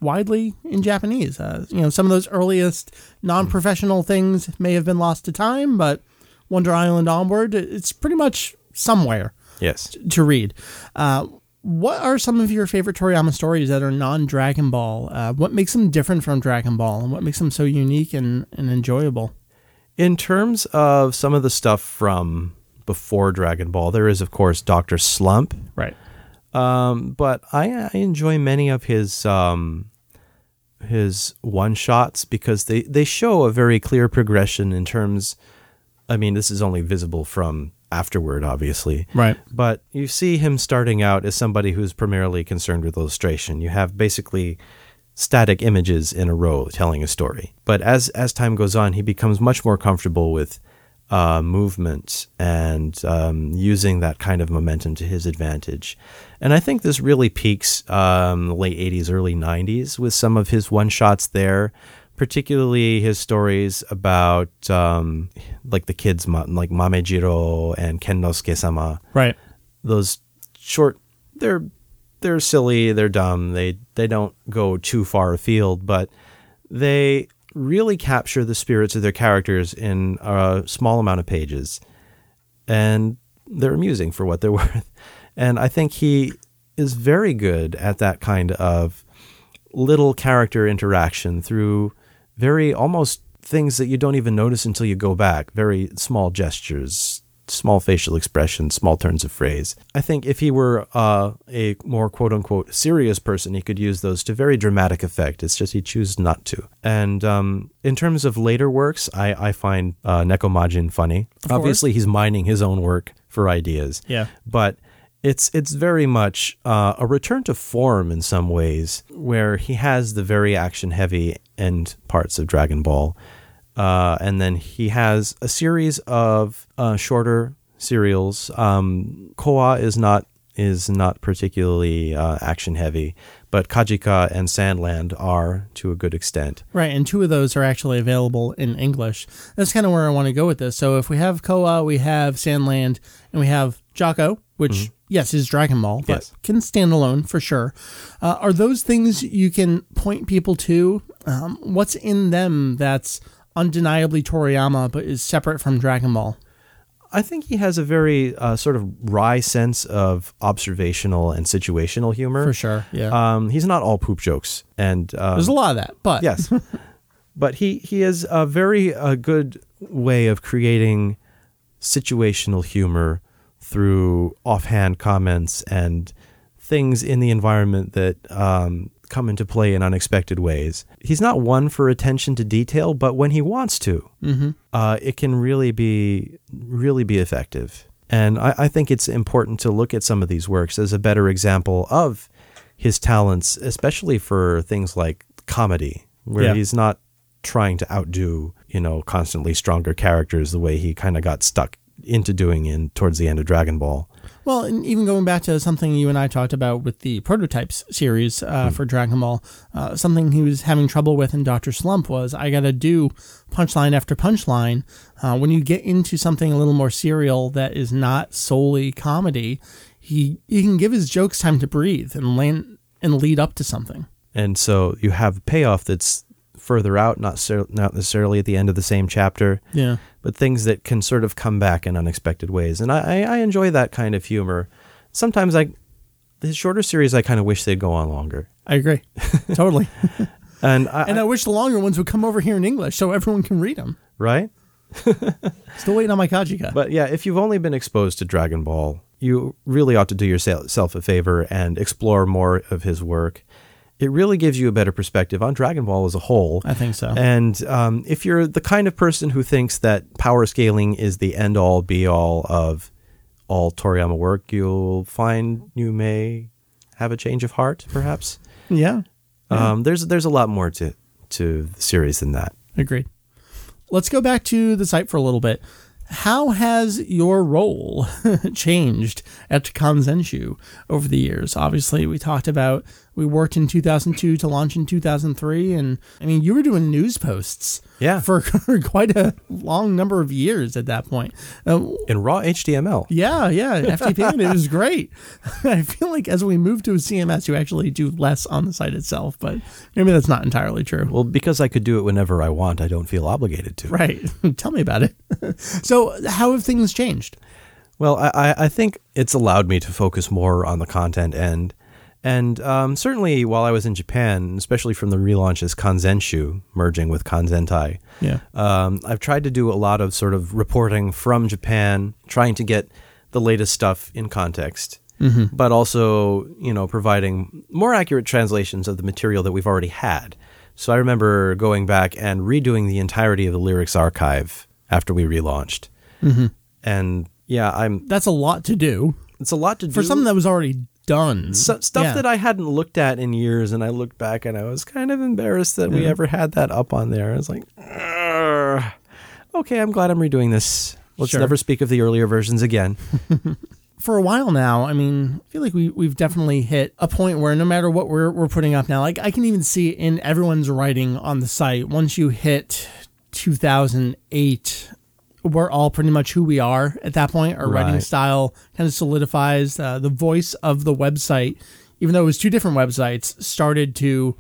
widely in Japanese. Uh, you know, some of those earliest non-professional things may have been lost to time, but Wonder Island onward, it's pretty much somewhere Yes. to read. Uh, what are some of your favorite Toriyama stories that are non Dragon Ball? Uh, what makes them different from Dragon Ball, and what makes them so unique and, and enjoyable? In terms of some of the stuff from before Dragon Ball, there is, of course, Dr. Slump. Right. Um, but I, I enjoy many of his um, his one shots because they, they show a very clear progression in terms. I mean, this is only visible from afterward, obviously. Right. But you see him starting out as somebody who's primarily concerned with illustration. You have basically static images in a row telling a story. But as as time goes on, he becomes much more comfortable with uh, movement and um, using that kind of momentum to his advantage. And I think this really peaks um, late 80s, early 90s with some of his one shots there, particularly his stories about um, like the kids, like Mamejiro and Kennosuke sama. Right. Those short, they're they're silly, they're dumb, they they don't go too far afield, but they really capture the spirits of their characters in a small amount of pages, and they're amusing for what they're worth. And I think he is very good at that kind of little character interaction through very almost things that you don't even notice until you go back. Very small gestures, small facial expressions, small turns of phrase. I think if he were uh, a more quote unquote serious person, he could use those to very dramatic effect. It's just he chooses not to. And um, in terms of later works, I, I find uh, Nekomajin funny. Obviously, he's mining his own work for ideas. Yeah. But it's it's very much uh, a return to form in some ways, where he has the very action heavy end parts of Dragon Ball, uh, and then he has a series of uh, shorter serials. Um, Koa is not is not particularly uh, action heavy, but Kajika and Sandland are to a good extent. Right, and two of those are actually available in English. That's kind of where I want to go with this. So if we have Koa, we have Sandland, and we have Jaco, which yes is Dragon Ball, but Yes. can stand alone for sure. Uh, are those things you can point people to? Um, what's in them that's undeniably Toriyama, but is separate from Dragon Ball? I think he has a very uh, sort of wry sense of observational and situational humor. For sure, yeah. Um, he's not all poop jokes, and um, There's a lot of that, but yes, but he he has a very uh, good way of creating situational humor through offhand comments and things in the environment that um, come into play in unexpected ways. He's not one for attention to detail, but when he wants to, uh, it can really be really be effective. And I, I think it's important to look at some of these works as a better example of his talents, especially for things like comedy, where Yeah. he's not trying to outdo, you know, constantly stronger characters the way he kind of got stuck into doing in towards the end of Dragon Ball. Well, and even going back to something you and I talked about with the prototypes series uh, for Dragon Ball, uh, something he was having trouble with in Doctor Slump was I got to do punchline after punchline. Uh, when you get into something a little more serial that is not solely comedy, he he can give his jokes time to breathe and land and lead up to something. And so you have a payoff that's further out, not ser- not necessarily at the end of the same chapter, Yeah. but things that can sort of come back in unexpected ways. And I, I, I enjoy that kind of humor. Sometimes I, the shorter series, I kind of wish they'd go on longer. I agree. totally. And I, And I wish the longer ones would come over here in English so everyone can read them. right? Still waiting on my Kajika. But yeah, if you've only been exposed to Dragon Ball, you really ought to do yourself a favor and explore more of his work. It really gives you a better perspective on Dragon Ball as a whole. I think so. And um, if you're the kind of person who thinks that power scaling is the end all be all of all Toriyama work, you'll find you may have a change of heart, perhaps. yeah. Um, there's there's a lot more to to the series than that. Agreed. Let's go back to the site for a little bit. How has your role changed at Kanzenshuu over the years? Obviously, we talked about we worked in 2002 to launch in 2003, and I mean, you were doing news posts Yeah. for quite a long number of years at that point. Uh, In raw HTML. yeah, yeah, FTP, and it was great. I feel like as we move to a CMS, you actually do less on the site itself, but maybe that's not entirely true. Well, because I could do it whenever I want, I don't feel obligated to. Right. Tell me about it. so, how have things changed? Well, I, I- I think it's allowed me to focus more on the content end. And um, certainly while I was in Japan, especially from the relaunch as Kanzenshuu, merging with Kanzentai, Yeah. um, I've tried to do a lot of sort of reporting from Japan, trying to get the latest stuff in context, but also, you know, providing more accurate translations of the material that we've already had. So I remember going back and redoing the entirety of the lyrics archive after we relaunched. And yeah, I'm. That's a lot to do It's a lot to do for something that was already done. so, stuff Yeah. that I hadn't looked at in years, and I looked back and I was kind of embarrassed that we ever had that up on there. I was like, "Ugh. okay, I'm glad I'm redoing this. Let's Sure. never speak of the earlier versions again. for a while now, I mean, I feel like we, we've definitely hit a point where no matter what we're, we're putting up now, like I can even see in everyone's writing on the site, once you hit 2008, we're all pretty much who we are at that point. Our writing style kind of solidifies. Uh, the voice of the website, even though it was two different websites, started to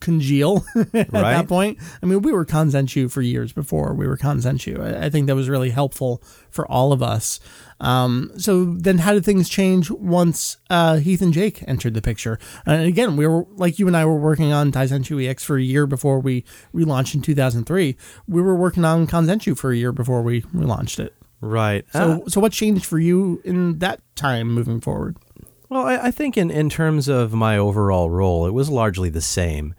congeal at that point. I mean, we were Kanzenshuu for years before we were Kanzenshuu. I, I think that was really helpful for all of us. Um, so then how did things change once uh, Heath and Jake entered the picture? And again, we were like you and I were working on Daizenshuu EX for a year before we relaunched in 2003. We were working on Kanzenshuu for a year before we relaunched it. Right. So, so what changed for you in that time moving forward? Well, I, I think in, in terms of my overall role, it was largely the same.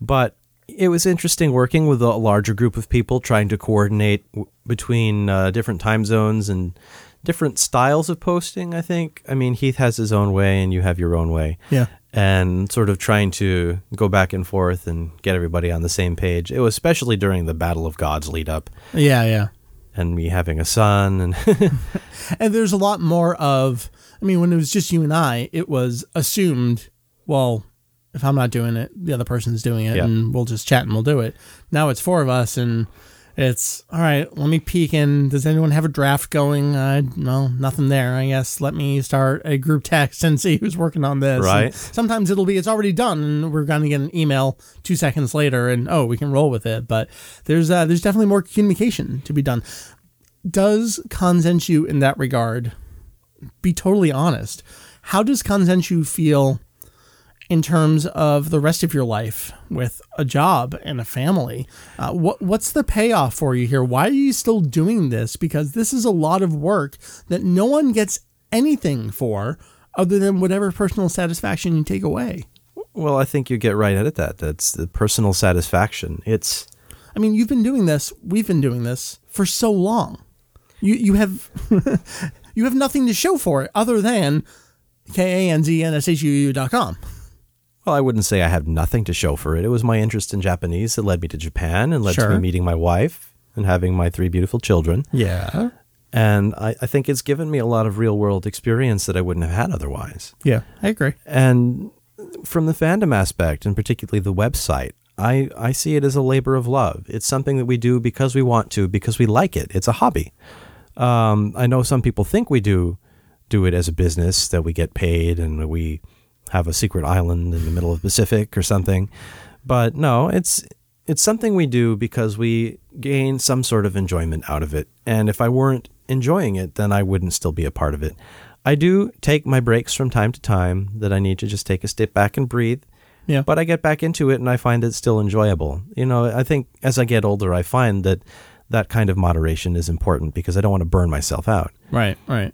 But it was interesting working with a larger group of people, trying to coordinate w- between uh, different time zones and different styles of posting, I think. I mean, Heath has his own way and you have your own way. Yeah. And sort of trying to go back and forth and get everybody on the same page. It was especially during the Battle of Gods lead up Yeah, yeah. and me having a son and And there's a lot more of, I mean, when it was just you and I, it was assumed, well, if I'm not doing it, the other person's doing it, Yeah. and we'll just chat and we'll do it. Now it's four of us, and it's all right. Let me peek in. Does anyone have a draft going? Uh, no, nothing there. I guess let me start a group text and see who's working on this. Right. And sometimes it'll be it's already done, and we're going to get an email two seconds later, and oh, we can roll with it. But there's uh, there's definitely more communication to be done. Does Kanzenshuu in that regard? Be totally honest. How does Kanzenshuu feel in terms of the rest of your life with a job and a family? Uh, what what's the payoff for you here? Why are you still doing this? Because this is a lot of work that no one gets anything for other than whatever personal satisfaction you take away. well, I think you get right at that. That's the personal satisfaction. It's I mean, you've been doing this, we've been doing this for so long. You you have you have nothing to show for it other than K-A-N-Z-N-S-H-U-U.com. Well, I wouldn't say I have nothing to show for it. It was my interest in Japanese that led me to Japan and led Sure. to me meeting my wife and having my three beautiful children. Yeah. And I, I think it's given me a lot of real world experience that I wouldn't have had otherwise. Yeah, I agree. And from the fandom aspect, and particularly the website, I, I see it as a labor of love. It's something that we do because we want to, because we like it. It's a hobby. Um, I know some people think we do do it as a business, that we get paid and we have a secret island in the middle of the Pacific or something. But no, it's it's something we do because we gain some sort of enjoyment out of it. And if I weren't enjoying it, then I wouldn't still be a part of it. I do take my breaks from time to time that I need to just take a step back and breathe. Yeah. But I get back into it and I find it still enjoyable. You know, I think as I get older, I find that that kind of moderation is important because I don't want to burn myself out. Right, right.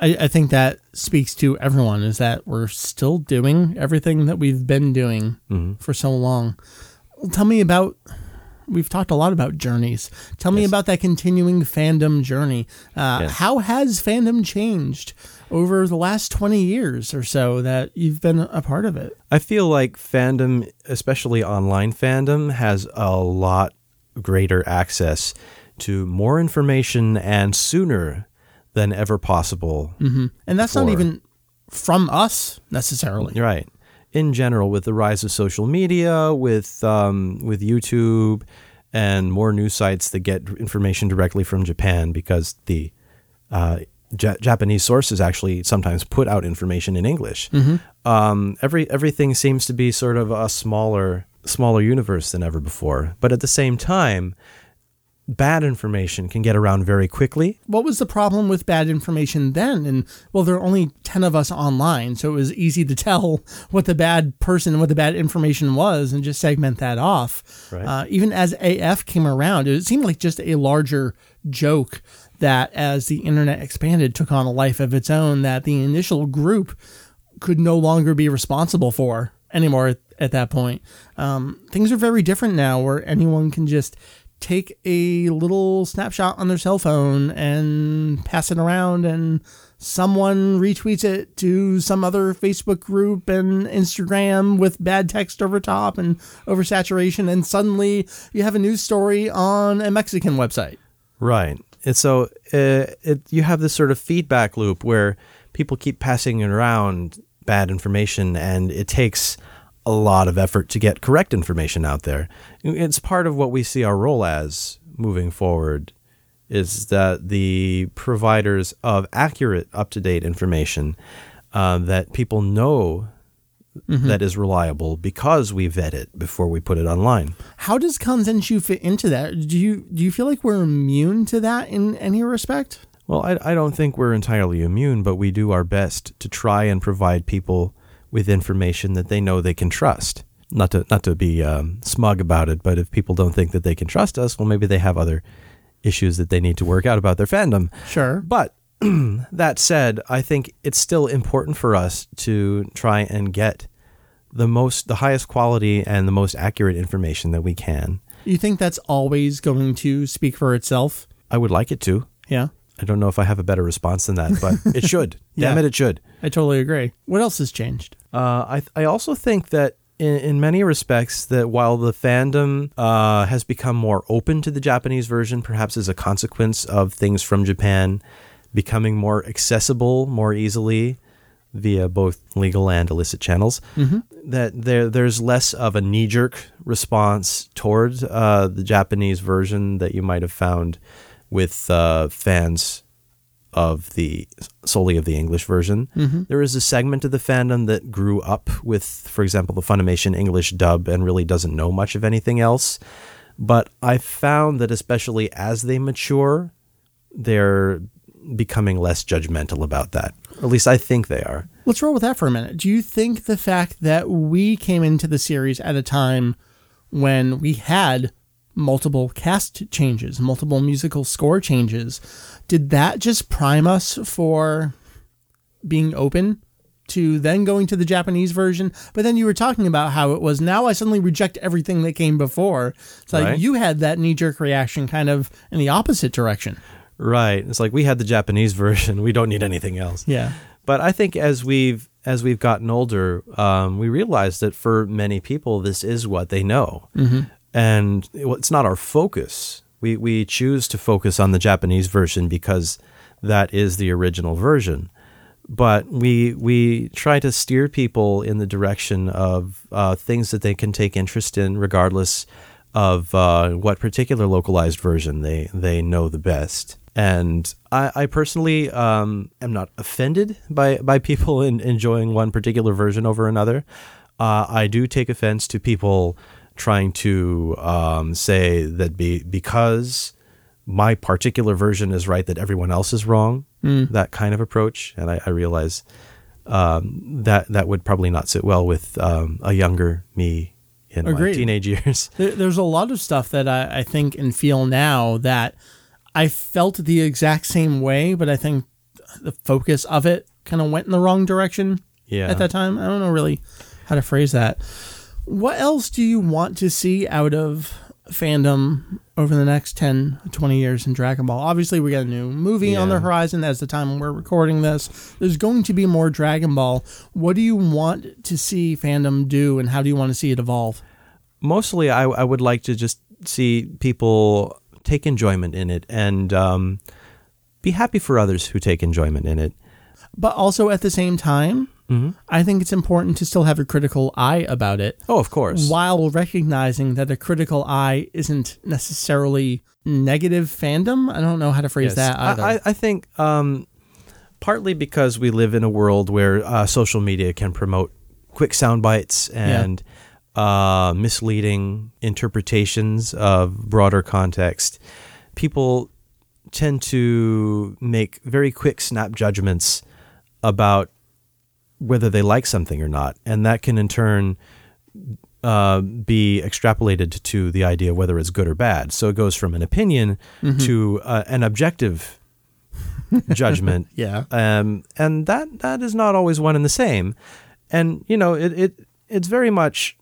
I, I think that speaks to everyone is that we're still doing everything that we've been doing for so long. Well, tell me about. We've talked a lot about journeys. Tell me Yes. about that continuing fandom journey. Uh, Yes. How has fandom changed over the last 20 years or so that you've been a part of it? I feel like fandom, especially online fandom, has a lot greater access to more information and sooner than ever possible. And that's not even from us necessarily. Right. in general, with the rise of social media, with um, with YouTube, and more news sites that get information directly from Japan, because the uh, J- Japanese sources actually sometimes put out information in English. Um, every everything seems to be sort of a smaller smaller universe than ever before. But at the same time, bad information can get around very quickly. What was the problem with bad information then? And well, there are only 10 of us online, so it was easy to tell what the bad person, what the bad information was, and just segment that off. Right. Uh, even as AF came around, it seemed like just a larger joke that as the internet expanded, took on a life of its own that the initial group could no longer be responsible for anymore at, at that point. Um, things are very different now where anyone can just take a little snapshot on their cell phone and pass it around and someone retweets it to some other Facebook group and Instagram with bad text over top and oversaturation and suddenly you have a news story on a Mexican website. Right. And so uh, it, you have this sort of feedback loop where people keep passing around bad information, and it takes a lot of effort to get correct information out there. It's part of what we see our role as moving forward is that the providers of accurate, up to date information uh, that people know that is reliable because we vet it before we put it online. How does Kanzenshuu fit into that? Do you do you feel like we're immune to that in any respect? Well, I, I don't think we're entirely immune, but we do our best to try and provide people with information that they know they can trust. Not to not to be um, smug about it, but if people don't think that they can trust us, well, maybe they have other issues that they need to work out about their fandom. Sure. But that said, I think it's still important for us to try and get the most, the highest quality and the most accurate information that we can. You think that's always going to speak for itself? I would like it to. Yeah. I don't know if I have a better response than that, but it should. Damn Yeah. it, it should. I totally agree. What else has changed? Uh, I I also think that in, in many respects that while the fandom uh, has become more open to the Japanese version, perhaps as a consequence of things from Japan becoming more accessible more easily via both legal and illicit channels, that there there's less of a knee jerk response toward uh, the Japanese version that you might have found with uh, fans of the solely of the English version. Mm-hmm. There is a segment of the fandom that grew up with, for example, the Funimation English dub and really doesn't know much of anything else. But I found that especially as they mature, they're becoming less judgmental about that. Or at least I think they are. Let's roll with that for a minute. Do you think the fact that we came into the series at a time when we had multiple cast changes, multiple musical score changes, did that just prime us for being open to then going to the Japanese version? But then you were talking about how it was now I suddenly reject everything that came before. So like Right. you had that knee jerk reaction kind of in the opposite direction. Right. It's like we had the Japanese version. We don't need anything else. Yeah. But I think as we've as we've gotten older, um, we realize that for many people, this is what they know, and it's not our focus. We we choose to focus on the Japanese version because that is the original version. But we we try to steer people in the direction of uh, things that they can take interest in, regardless of uh, what particular localized version they they know the best. And I, I personally um, am not offended by by people in, enjoying one particular version over another. Uh, I do take offense to people trying to um, say that be, because my particular version is right that everyone else is wrong. That kind of approach, and I, I realize um, that that would probably not sit well with um, a younger me in my teenage years. There, there's a lot of stuff that I, I think and feel now that I felt the exact same way, but I think the focus of it kind of went in the wrong direction Yeah. at that time. I don't know really how to phrase that. What else do you want to see out of fandom over the next 10, 20 years in Dragon Ball? Obviously, we got a new movie on the horizon as the time when we're recording this. There's going to be more Dragon Ball. What do you want to see fandom do, and how do you want to see it evolve? mostly I, I would like to just see people take enjoyment in it and um, be happy for others who take enjoyment in it. but also at the same time I think it's important to still have a critical eye about it. Oh, of course. While recognizing that a critical eye isn't necessarily negative fandom. I don't know how to phrase Yes. that either. I, I- think um, partly because we live in a world where uh, social media can promote quick sound bites and uh, misleading interpretations of broader context, people tend to make very quick snap judgments about whether they like something or not. And that can in turn uh, be extrapolated to the idea of whether it's good or bad. So it goes from an opinion to uh, an objective judgment. yeah. Um, and that that is not always one and the same. And you know, it, it it's very much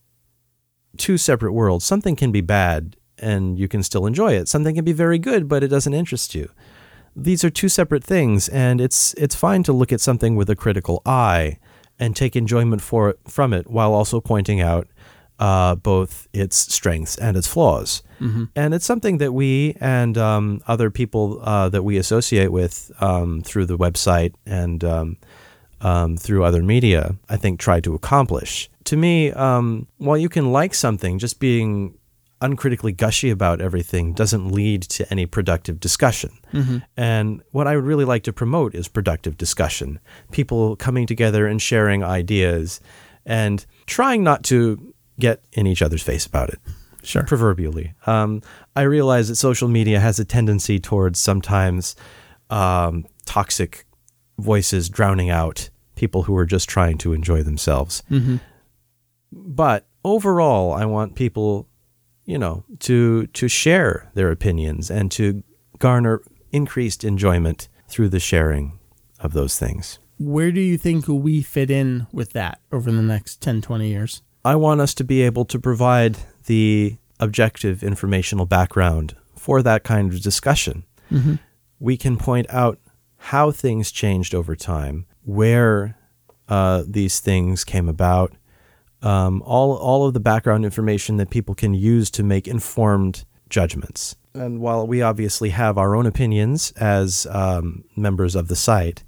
two separate worlds. Something can be bad and you can still enjoy it. Something can be very good, but it doesn't interest you. These are two separate things, and it's it's fine to look at something with a critical eye and take enjoyment for it, from it while also pointing out uh, both its strengths and its flaws. And it's something that we and um, other people uh, that we associate with um, through the website and um, um, through other media, I think, try to accomplish. To me, um, while you can like something, just being uncritically gushy about everything doesn't lead to any productive discussion. And what I would really like to promote is productive discussion. People coming together and sharing ideas and trying not to get in each other's face about it Sure. proverbially. Um, I realize that social media has a tendency towards sometimes um, toxic voices drowning out people who are just trying to enjoy themselves. But overall, I want people, you know, to to share their opinions and to garner increased enjoyment through the sharing of those things. Where do you think we fit in with that over the next 10, 20 years? I want us to be able to provide the objective informational background for that kind of discussion. We can point out how things changed over time, where uh, these things came about, um, all all of the background information that people can use to make informed judgments. And while we obviously have our own opinions as um, members of the site,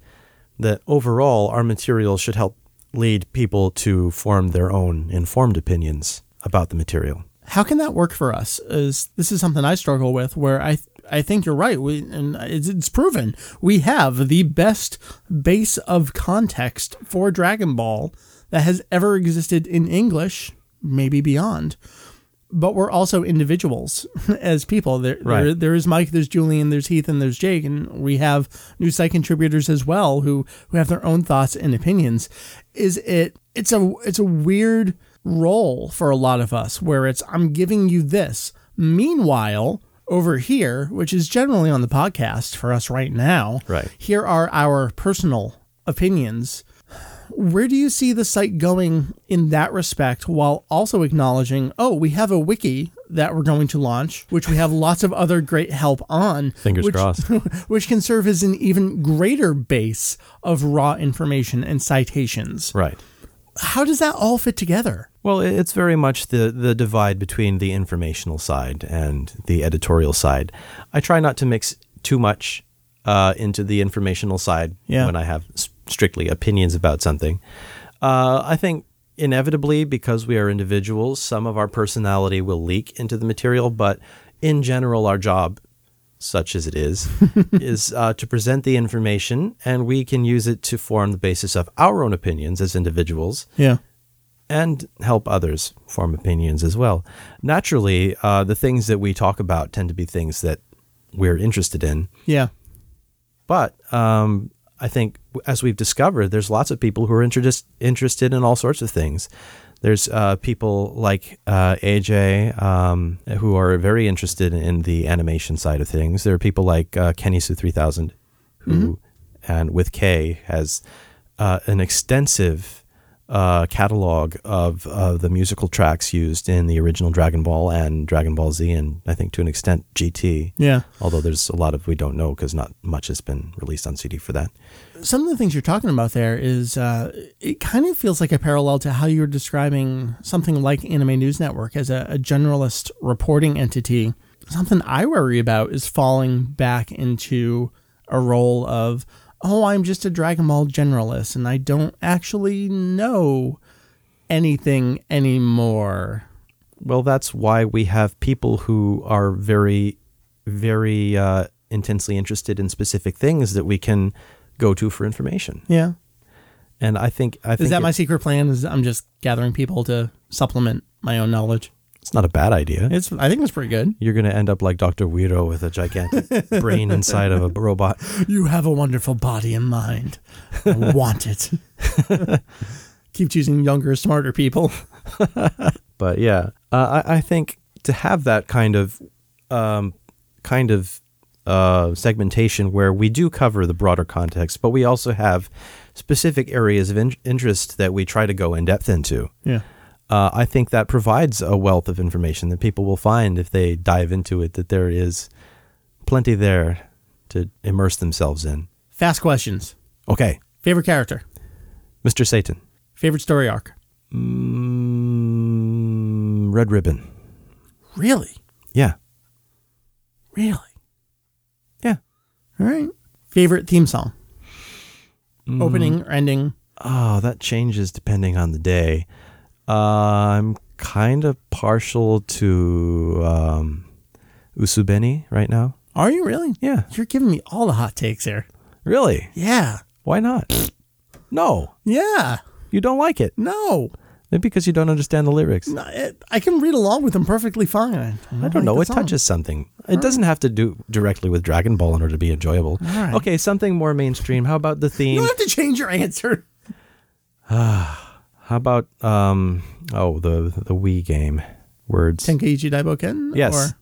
that overall our material should help lead people to form their own informed opinions about the material. How can that work for us? Is this is something I struggle with where I I think you're right. We and it's, it's proven we have the best base of context for Dragon Ball that has ever existed in English, maybe beyond. But we're also individuals as people. There, there, there is Mike, there's Julian, there's Heath, and there's Jake, and we have new site contributors as well who who have their own thoughts and opinions. Is it? It's a it's a weird role for a lot of us where it's I'm giving you this. Meanwhile, over here, which is generally on the podcast for us right now, Right. here are our personal opinions. Where do you see the site going in that respect while also acknowledging, oh, we have a wiki that we're going to launch, which we have lots of other great help on. Fingers which, crossed. which can serve as an even greater base of raw information and citations. Right. How does that all fit together? Well, it's very much the, the divide between the informational side and the editorial side. I try not to mix too much uh, into the informational side Yeah. when I have strictly opinions about something. Uh, I think inevitably, because we are individuals, some of our personality will leak into the material, but in general, our job, such as it is, is uh, to present the information, and we can use it to form the basis of our own opinions as individuals Yeah. and help others form opinions as well. Naturally, uh, the things that we talk about tend to be things that we're interested in. Yeah. But um, I think, as we've discovered, there's lots of people who are interest, interested in all sorts of things. There's uh, people like uh, AJ um, who are very interested in the animation side of things. There are people like uh, Kenisu 3000 who, and with K, has uh, an extensive uh, catalog of uh, the musical tracks used in the original Dragon Ball and Dragon Ball Z, and I think to an extent GT. Yeah. Although there's a lot of we don't know because not much has been released on CD for that. some of the things you're talking about there is uh, it kind of feels like a parallel to how you're describing something like Anime News Network as a, a generalist reporting entity. Something I worry about is falling back into a role of oh, I'm just a Dragon Ball generalist and I don't actually know anything anymore. Well, that's why we have people who are very, very uh, intensely interested in specific things that we can go to for information. Yeah. And I think I think Is that my secret plan? Is I'm just gathering people to supplement my own knowledge. It's not a bad idea. It's I think it's pretty good. You're going to end up like Dr. Weirdo with a gigantic brain inside of a robot. You have a wonderful body and mind. I want it. Keep choosing younger, smarter people. But yeah, uh, I, I think to have that kind of um, kind of uh, segmentation where we do cover the broader context, but we also have specific areas of in- interest that we try to go in depth into. Yeah. Uh, I think that provides a wealth of information that people will find if they dive into it. That there is plenty there to immerse themselves in. Fast questions. Okay, Favorite character. Mr. Satan, Favorite story arc. mm, Red Ribbon. Really? Yeah, Really? yeah. All right. Favorite theme song. Mm. Opening or ending. Oh, that changes depending on the day. I'm kind of partial to um, Usubeni right now. Are you really? Yeah, You're giving me all the hot takes here. really? Yeah. Why not? no, Yeah. you don't like it. No. Maybe because you don't understand the lyrics. No, it, I can read along with them perfectly fine. I, I don't know. It touches something. It doesn't have to do directly with Dragon Ball in order to be enjoyable. right. Okay, something more mainstream. How about the You theme? don't have to change your answer. How about um? Oh, the the Wii game words. Tenkaichi Daiboken? Yes, Or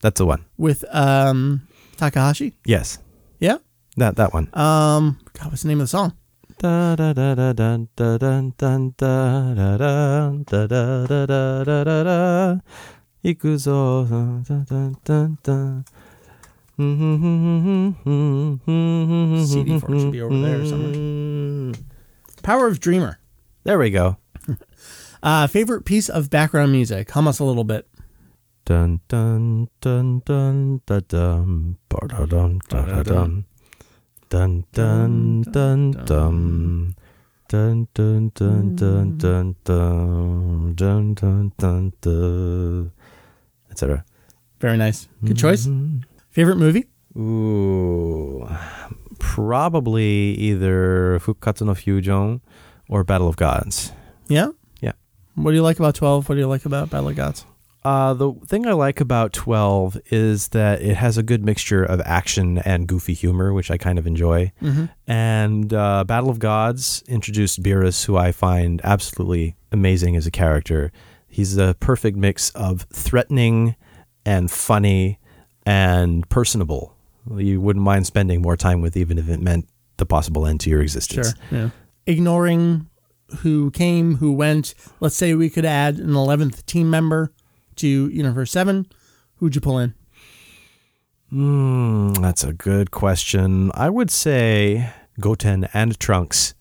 that's the one. with um, Takahashi? Yes, Yeah. that that one. Um, God, what's the name of the song? Da da da da da da da da da da da da da da. Ikuzo dun dun dun dun dun. CD for it should be over there somewhere. Power of Dreamer. There we go. Uh, favorite piece of background music? Hum us a little bit. Dun dun dun dun da dum ba da dum da da dum dun dun dun dum dun dun dun dun dun dun dun dun dun dun etc. Very nice. Good choice. Favorite movie? Ooh, probably either Fukkatsu no Fusion or Battle of Gods. Yeah. Yeah. What do you like about 12? What do you like about Battle of Gods? Uh, the thing I like about 12 is that it has a good mixture of action and goofy humor, which I kind of enjoy. And uh, Battle of Gods introduced Beerus, who I find absolutely amazing as a character. He's a perfect mix of threatening and funny and personable. You wouldn't mind spending more time with, even if it meant the possible end to your existence. Yeah. Ignoring who came, who went. Let's say we could add an 11th team member to Universe 7. Who'd you pull in? Hmm, that's a good question. I would say Goten and Trunks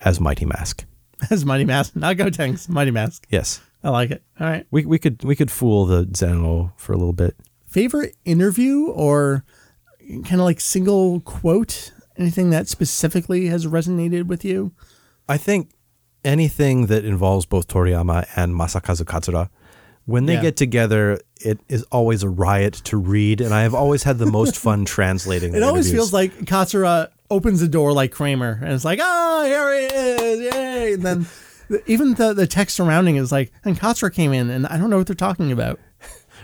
as Mighty Mask. As Mighty Mask. Not Gotenks. Mighty Mask. Yes. I like it. All right. We we could we could fool the Zeno for a little bit. Favorite interview or kind of like single quote? Anything that specifically has resonated with you? I think anything that involves both Toriyama and Masakazu Katsura, when they Yeah. get together, it is always a riot to read, and I have always had the most fun translating. It always feels like Katsura opens the door like Kramer, and it's like, oh, here he is, yay! And then even the the text surrounding is like, and Katsura came in, and I don't know what they're talking about.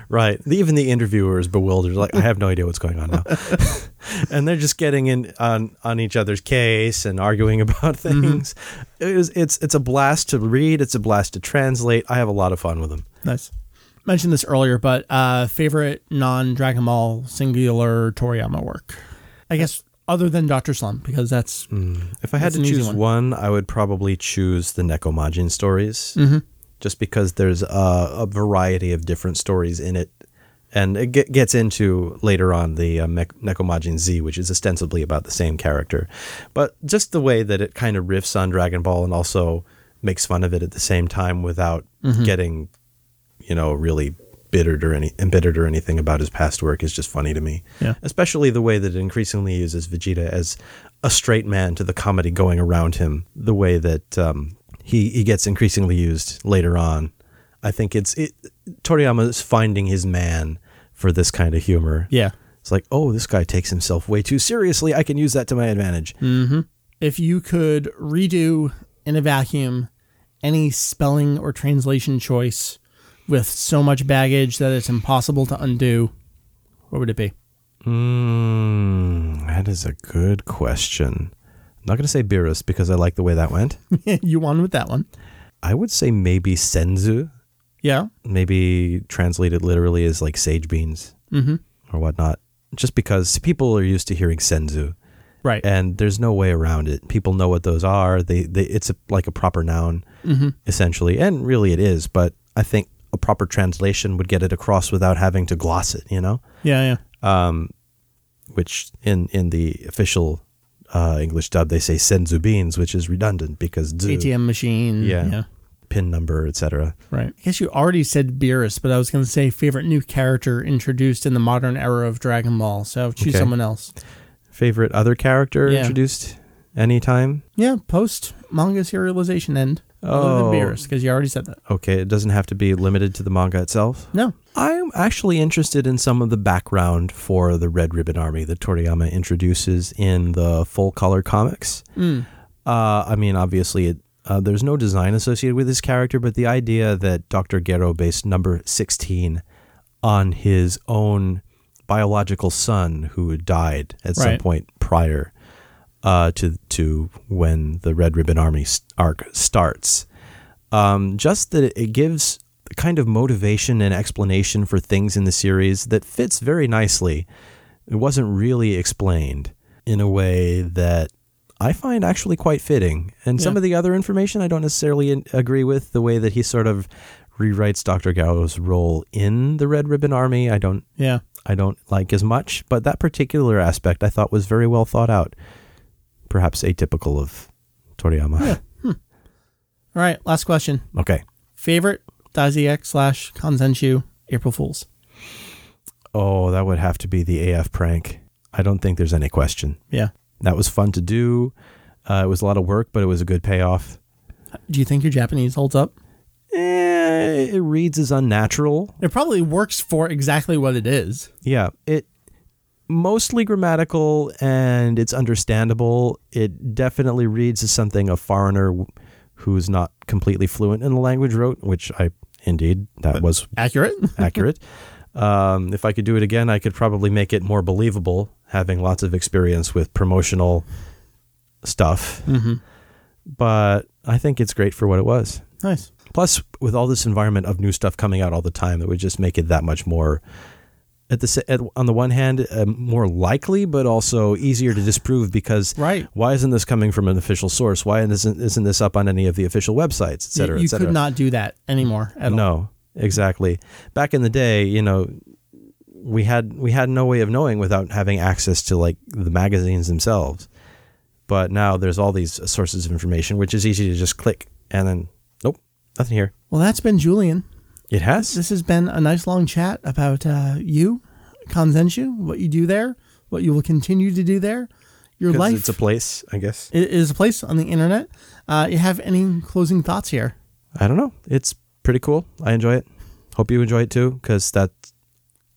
Right. Even the interviewer is bewildered, like I have no idea what's going on now, and they're just getting in on on each other's case and arguing about things. It is it's it's a blast to read. It's a blast to translate. I have a lot of fun with them. Nice. Mentioned this earlier, but uh, favorite non Dragon Ball singular Toriyama work? I guess other than Doctor Slump, because that's If I had to choose one. one. I would probably choose the Nekomajin stories, Mm-hmm. Just because there's a, a variety of different stories in it, and it get, gets into later on the uh, Nekomajin Z, which is ostensibly about the same character, but just the way that it kind of riffs on Dragon Ball and also makes fun of it at the same time without Mm-hmm. getting, you know, really embittered or any embittered or anything about his past work is just funny to me. Yeah. Especially the way that it increasingly uses Vegeta as a straight man to the comedy going around him. The way that um, he he gets increasingly used later on. I think it's it. Toriyama is finding his man for this kind of humor. Yeah. It's like, oh, this guy takes himself way too seriously. I can use that to my advantage. If you could redo in a vacuum any spelling or translation choice with so much baggage that it's impossible to undo, what would it be? Mm, that is a good question. I'm not going to say Beerus because I like the way that went. you won with that one. I would say maybe Senzu, Yeah. maybe translated literally as like sage beans Mm-hmm. or whatnot. Just because people are used to hearing Senzu, Right. and there's no way around it. People know what those are. They, they it's a, like a proper noun mm-hmm. essentially, and really it is. But I think a proper translation would get it across without having to gloss it. You know. Yeah. Yeah. um, which in in the official uh, English dub they say senzu beans, which is redundant because zu, ATM machine. Yeah. Yeah. pin number, etc. Right. I guess you already said Beerus, but I was going to say favorite new character introduced in the modern era of Dragon Ball. So choose Okay. someone else. Favorite other character Yeah. introduced anytime? Yeah. Post manga serialization end. Other Oh. than Beerus, because you already said that. Okay, it doesn't have to be limited to the manga itself. No. I'm actually interested in some of the background for the Red Ribbon Army that Toriyama introduces in the full color comics. Mm. Uh, I mean, obviously, it, uh, there's no design associated with his character, but the idea that Dr. Gero based number 16 on his own biological son who had died at some point prior uh, to to when the Red Ribbon Army arc starts. Um, just that it, gives kind of motivation and explanation for things in the series that fits very nicely. It wasn't really explained in a way that I find actually quite fitting. And some of the other information I don't necessarily in- agree with the way that he sort of rewrites Dr. Gero's role in the Red Ribbon Army. I don't Yeah. I don't like as much, but that particular aspect I thought was very well thought out. Perhaps atypical of Toriyama. All right. Last question. Okay. Favorite Daizx slash Kanzenshuu April Fools. Oh, that would have to be the AF prank. I don't think there's any question. Yeah. That was fun to do. Uh, it was a lot of work, but it was a good payoff. Do you think your Japanese holds up? Eh, it reads as unnatural. It probably works for exactly what it is. Yeah, it mostly grammatical and it's understandable. It definitely reads as something a foreigner who's not completely fluent in the language wrote, which I indeed that was Accurate. accurate. Um, if I could do it again, I could probably make it more believable, having lots of experience with promotional stuff. mm-hmm. But I think it's great for what it was. Nice. Plus, with all this environment of new stuff coming out all the time, it would just make it that much more. At the at, on the one hand, uh, more likely, but also easier to disprove because Right. why isn't this coming from an official source? Why isn't isn't this up on any of the official websites, et You, cetera, you et cetera? could not do that anymore at all. No, exactly. Back in the day, you know, we had we had no way of knowing without having access to like the magazines themselves. But now there's all these sources of information, which is easy to just click and then nope, nothing here. Well, that's been Julian. It has. This has been a nice long chat about uh, you, Kanzenshuu, what you do there, what you will continue to do there, your life. It's a place, I guess. it is a place on the internet. Uh, you have any closing thoughts here? I don't know. It's pretty cool. I enjoy it. Hope you enjoy it too, because that,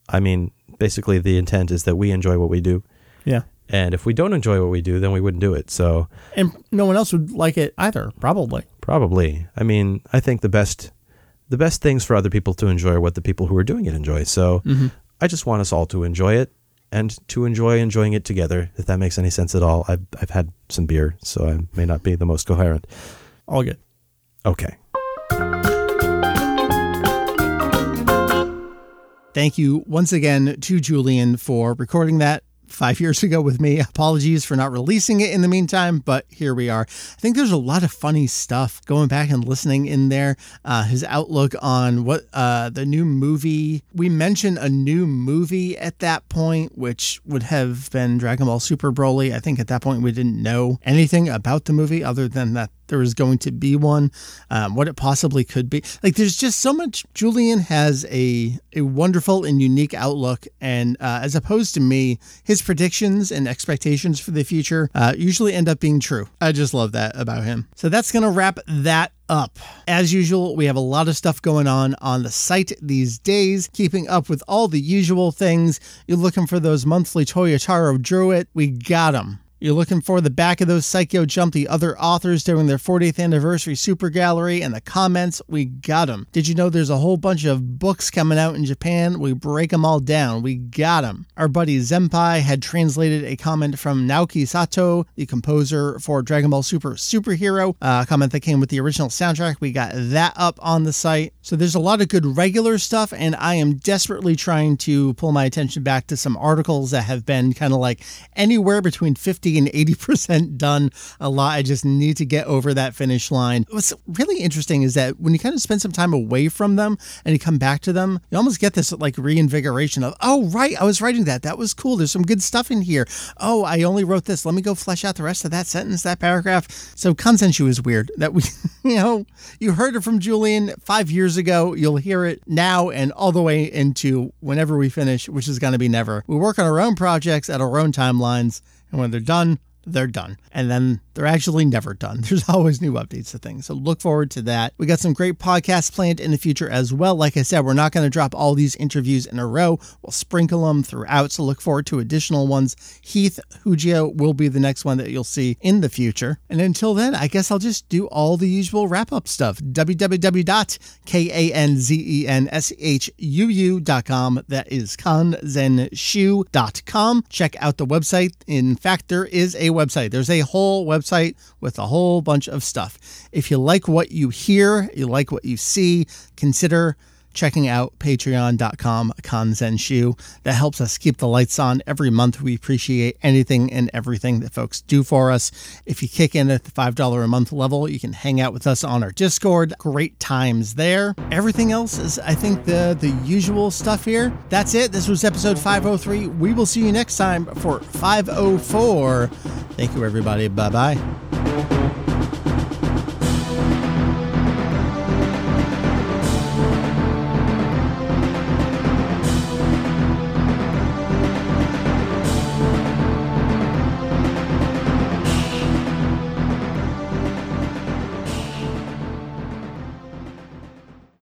I mean, basically the intent is that we enjoy what we do, Yeah. and if we don't enjoy what we do, then we wouldn't do it. So And no one else would like it either, probably. Probably. I mean, I think the best the best things for other people to enjoy are what the people who are doing it enjoy. So mm-hmm. I just want us all to enjoy it and to enjoy enjoying it together, if that makes any sense at all. I've I've had some beer, so I may not be the most coherent. All good. Okay. Thank you once again to Julian for recording that five years ago with me. Apologies for not releasing it in the meantime, but here we are. I think there's a lot of funny stuff going back and listening in there. Uh, his outlook on what uh, the new movie. We mentioned a new movie at that point, which would have been Dragon Ball Super Broly. I think at that point we didn't know anything about the movie other than that there was going to be one, um, what it possibly could be. Like, there's just so much. Julian has a a wonderful and unique outlook, and uh, as opposed to me, his predictions and expectations for the future uh, usually end up being true. I just love that about him. So that's gonna wrap that up. As usual, we have a lot of stuff going on on the site these days, keeping up with all the usual things. You're looking for those monthly Toyotaro Druid, we got them. You're looking for the back of those Saikyo Jump, the other authors during their 40th anniversary super gallery, and the comments, we got them. Did you know there's a whole bunch of books coming out in Japan? We break them all down. We got them. Our buddy Zenpai had translated a comment from Naoki Sato, the composer for Dragon Ball Super Superhero, uh, a comment that came with the original soundtrack. We got that up on the site. So there's a lot of good regular stuff, and I am desperately trying to pull my attention back to some articles that have been kind of like anywhere between 50 and 80% done a lot. I just need to get over that finish line. What's really interesting is that when you kind of spend some time away from them and you come back to them, you almost get this like reinvigoration of, oh, right, I was writing that. That was cool. There's some good stuff in here. Oh, I only wrote this. Let me go flesh out the rest of that sentence, that paragraph. So Kanzenshuu is weird that we, you know, you heard it from Julian five years ago. You'll hear it now and all the way into whenever we finish, which is going to be never. We work on our own projects at our own timelines. And when they're done, they're done. And then they're actually never done. There's always new updates to things. So look forward to that. We got some great podcasts planned in the future as well. Like I said, we're not going to drop all these interviews in a row. We'll sprinkle them throughout. So look forward to additional ones. Heath Hujio will be the next one that you'll see in the future. And until then, I guess I'll just do all the usual wrap up stuff. www.kanzenshuu.com. That is kanzenshuu.com. Check out the website. In fact, there is a website. There's a whole website with a whole bunch of stuff. If you like what you hear, you like what you see, consider checking out patreon.com kanzenshuu. That helps us keep the lights on every month. We appreciate anything and everything that folks do for us. If you kick in at the $5 a month level, you can hang out with us on our Discord. Great times there. Everything else is, I think, the, the usual stuff here. That's it. This was episode 503. We will see you next time for 504. Thank you, everybody. Bye bye.